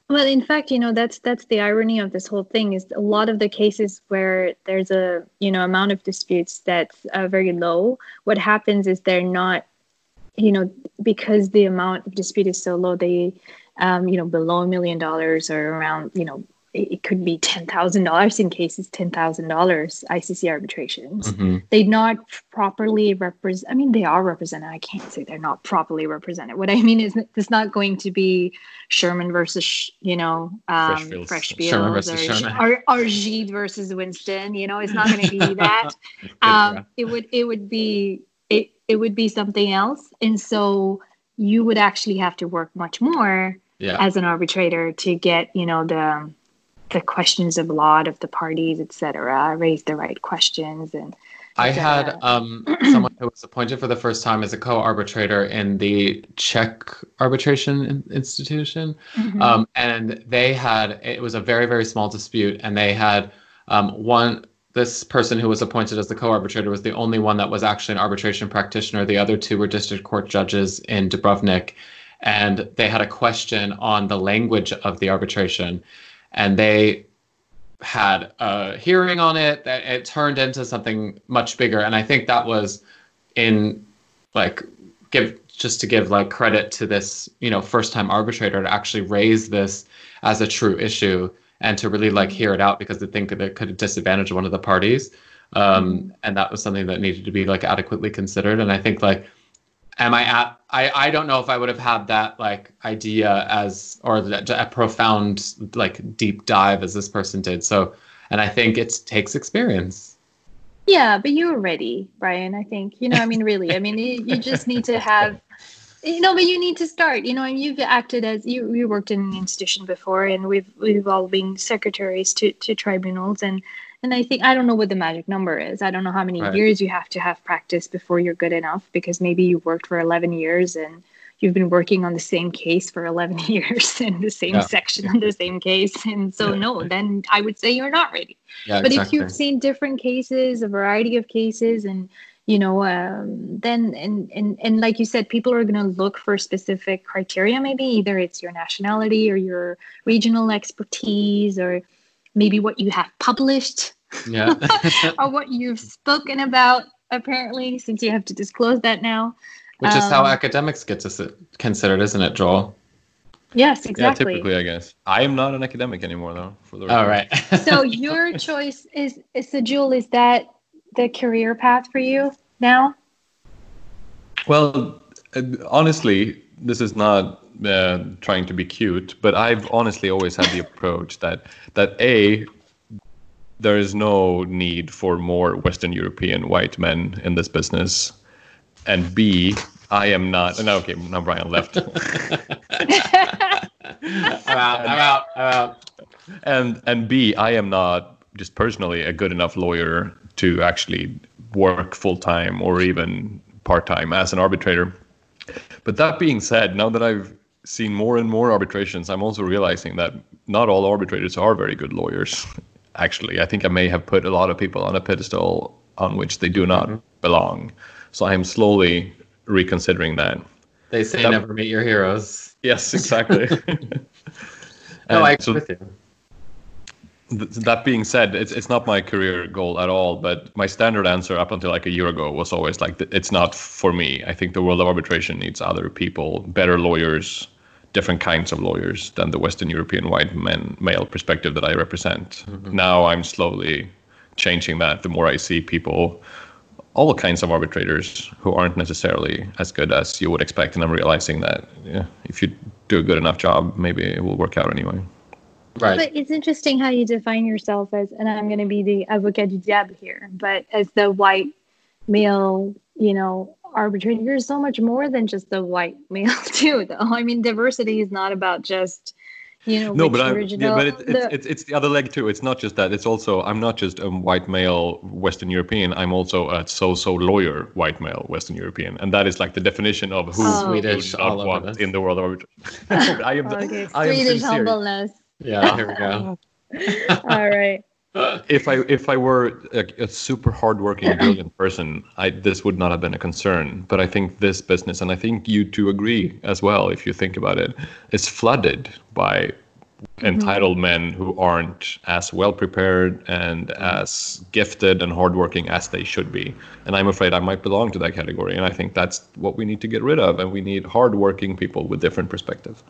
Well, in fact, you know that's that's the irony of this whole thing is a lot of the cases where there's a you know amount of disputes that's uh, very low. What happens is they're not, you know, because the amount of dispute is so low, they, um, you know, below a million dollars or around, you know, it, it could be ten thousand dollars in cases, ten thousand dollars ICC arbitrations. Mhm. they not properly represent i mean they are represented. I can't say they're not properly represented. What i mean is that it's not going to be Shearman versus you know um Freshfields. freshfields Shearman or, versus Shearman. or, or Gide versus winston you know it's not going to be that. Um it would it would be it, it would be something else. And so you would actually have to work much more yeah. as an arbitrator to get you know the the questions of law of the parties etc raise the right questions and I had um, someone who was appointed for the first time as a co-arbitrator in the Czech arbitration in- institution, Mm-hmm. um, and they had it was a very very small dispute, and they had um, one. This person who was appointed as the co-arbitrator was the only one that was actually an arbitration practitioner. The other two were district court judges in Dubrovnik, and they had a question on the language of the arbitration, and they had a hearing on it that it turned into something much bigger. And i think that was in like give just to give like credit to this you know first time arbitrator to actually raise this as a true issue and to really like hear it out because they think that it could disadvantage one of the parties. Um, and that was something that needed to be like adequately considered. And i think like am i at i i don't know if i would have had that like idea as or a profound like deep dive as this person did so and i think it takes experience Yeah, but you were ready, Brian. I think you know. I mean, really. I mean, you, you just need to have, you know. But you need to start. You know, and you've acted as you you worked in an institution before, and we've we've all been secretaries to to tribunals, and and I think I don't know what the magic number is. I don't know how many Right. years you have to have practice before you're good enough. Because maybe you worked for eleven years and you've been working on the same case for 11 years in the same Yeah. section on the same case and so Yeah. no then i would say you're not ready yeah but if you've seen different cases a variety of cases and you know um, then and, and and like you said people are going to look for specific criteria maybe either it's your nationality or your regional expertise or maybe what you have published yeah or what you've spoken about apparently since you have to disclose that now which is how Um, academics get to sit, considered isn't it joel yes exactly Yeah, exactly typically, I guess. I am not an academic anymore, though. For the all record. right so your choice is, is so Joel, is that the career path for you now Well, uh, honestly, this is not uh, trying to be cute, but I've honestly always had the approach that that a there is no need for more Western European white men in this business, and b I am not. No, okay, now Brian left, i'm out i'm out i'm out and and b I am not just personally a good enough lawyer to actually work full time or even part time as an arbitrator. But that being said, now that I've seen more and more arbitrations, I'm also realizing that not all arbitrators are very good lawyers. Actually, I think I may have put a lot of people on a pedestal on which they do not mm-hmm. belong. So I am slowly reconsidering that. they say That- never meet your heroes Yes, exactly. no i agree so, with you th- that being said, it's it's not my career goal at all. But my standard answer up until like a year ago was always like, it's not for me. I think the world of arbitration needs other people, better lawyers, different kinds of lawyers than the Western European white men male perspective that I represent. Mm-hmm. Now I'm slowly changing that. The more I see people, all kinds of arbitrators who aren't necessarily as good as you would expect, and I'm realizing that yeah, if you do a good enough job, maybe it will work out anyway. Right. But it's interesting how you define yourself as, and I'm going to be the avocat du diable here, but as the white male, you know, arbitrator, you're so much more than just the white male too. Though I mean, diversity is not about just, you know, No, which but I, original. yeah, but it, it's, the- it's it's the other leg too. It's not just that. It's also I'm not just a white male Western European. I'm also a so-so lawyer white male Western European, and that is like the definition of who Oh. Swedish who all what in the world of arbitration. I am, okay, I am Swedish sincere. humbleness. Yeah, here we go. All right. If I if I were a, a super hardworking, brilliant person, I this would not have been a concern. But I think this business, and I think you two agree as well, if you think about it, is flooded by mm-hmm. entitled men who aren't as well prepared and as gifted and hardworking as they should be. And I'm afraid I might belong to that category. And I think that's what we need to get rid of. And we need hardworking people with different perspectives.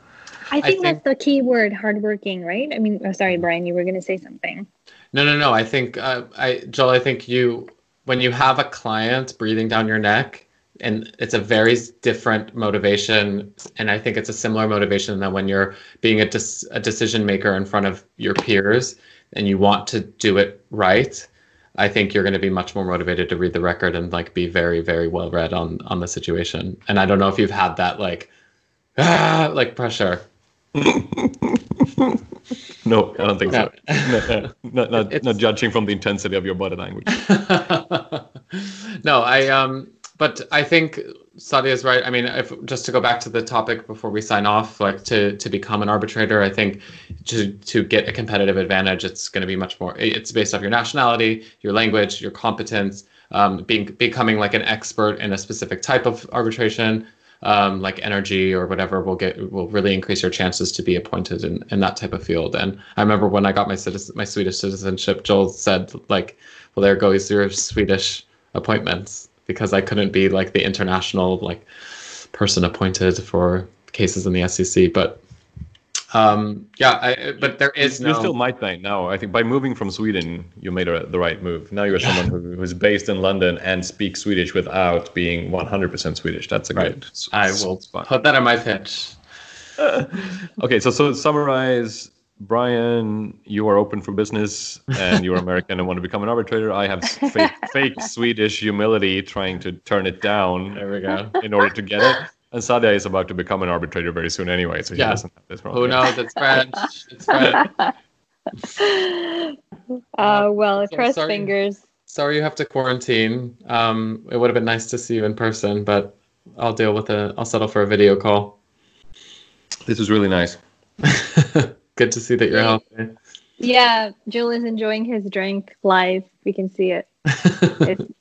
I think, think- that's the key word, hardworking, right? I mean, oh, sorry, Brian, you were going to say something. No, no, no. I think, uh, I, Joel, I think you, when you have a client breathing down your neck, and it's a very different motivation, and I think it's a similar motivation than when you're being a, dis- a decision maker in front of your peers and you want to do it right. I think you're going to be much more motivated to read the record and like be very, very well read on on the situation. And I don't know if you've had that like, ah, like pressure. No, I don't think so. No. not, not, not judging from the intensity of your body language. no, I um, but I think Sadia is right. I mean, if just to go back to the topic before we sign off, like to to become an arbitrator, I think to to get a competitive advantage, it's going to be much more. It's based off your nationality, your language, your competence, um, being becoming like an expert in a specific type of arbitration. Um, like energy or whatever will get will really increase your chances to be appointed in, in that type of field. And I remember when I got my citizen my Swedish citizenship, Joel said like, "Well, there goes your Swedish appointments," because I couldn't be like the international like person appointed for cases in the SCC. But um, yeah, I, but there is you no. still might think now. I think by moving from Sweden, you made a, the right move. Now you're someone who, who's based in London and speaks Swedish without being 100% Swedish. That's a Right. good. I will spot. put that on my pitch. Okay, so so to summarize, Brian, you are open for business and you're American and want to become an arbitrator. I have fake, fake Swedish humility, trying to turn it down There we go. in order to get it. And Sadia is about to become an arbitrator very soon anyway, so he Yeah. doesn't have this problem. Who knows? It's French. It's French. Uh, well, so cross sorry. fingers. Sorry you have to quarantine. Um, it would have been nice to see you in person, but I'll deal with it. I'll settle for a video call. This is really nice. Good to see that you're healthy. Yeah, Joel is enjoying his drink live. We can see it.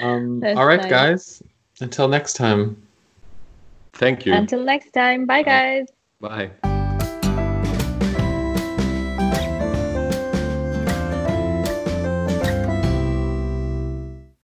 Um, all right, nice. guys. Until next time. Thank you. Until next time. Bye, guys. Bye.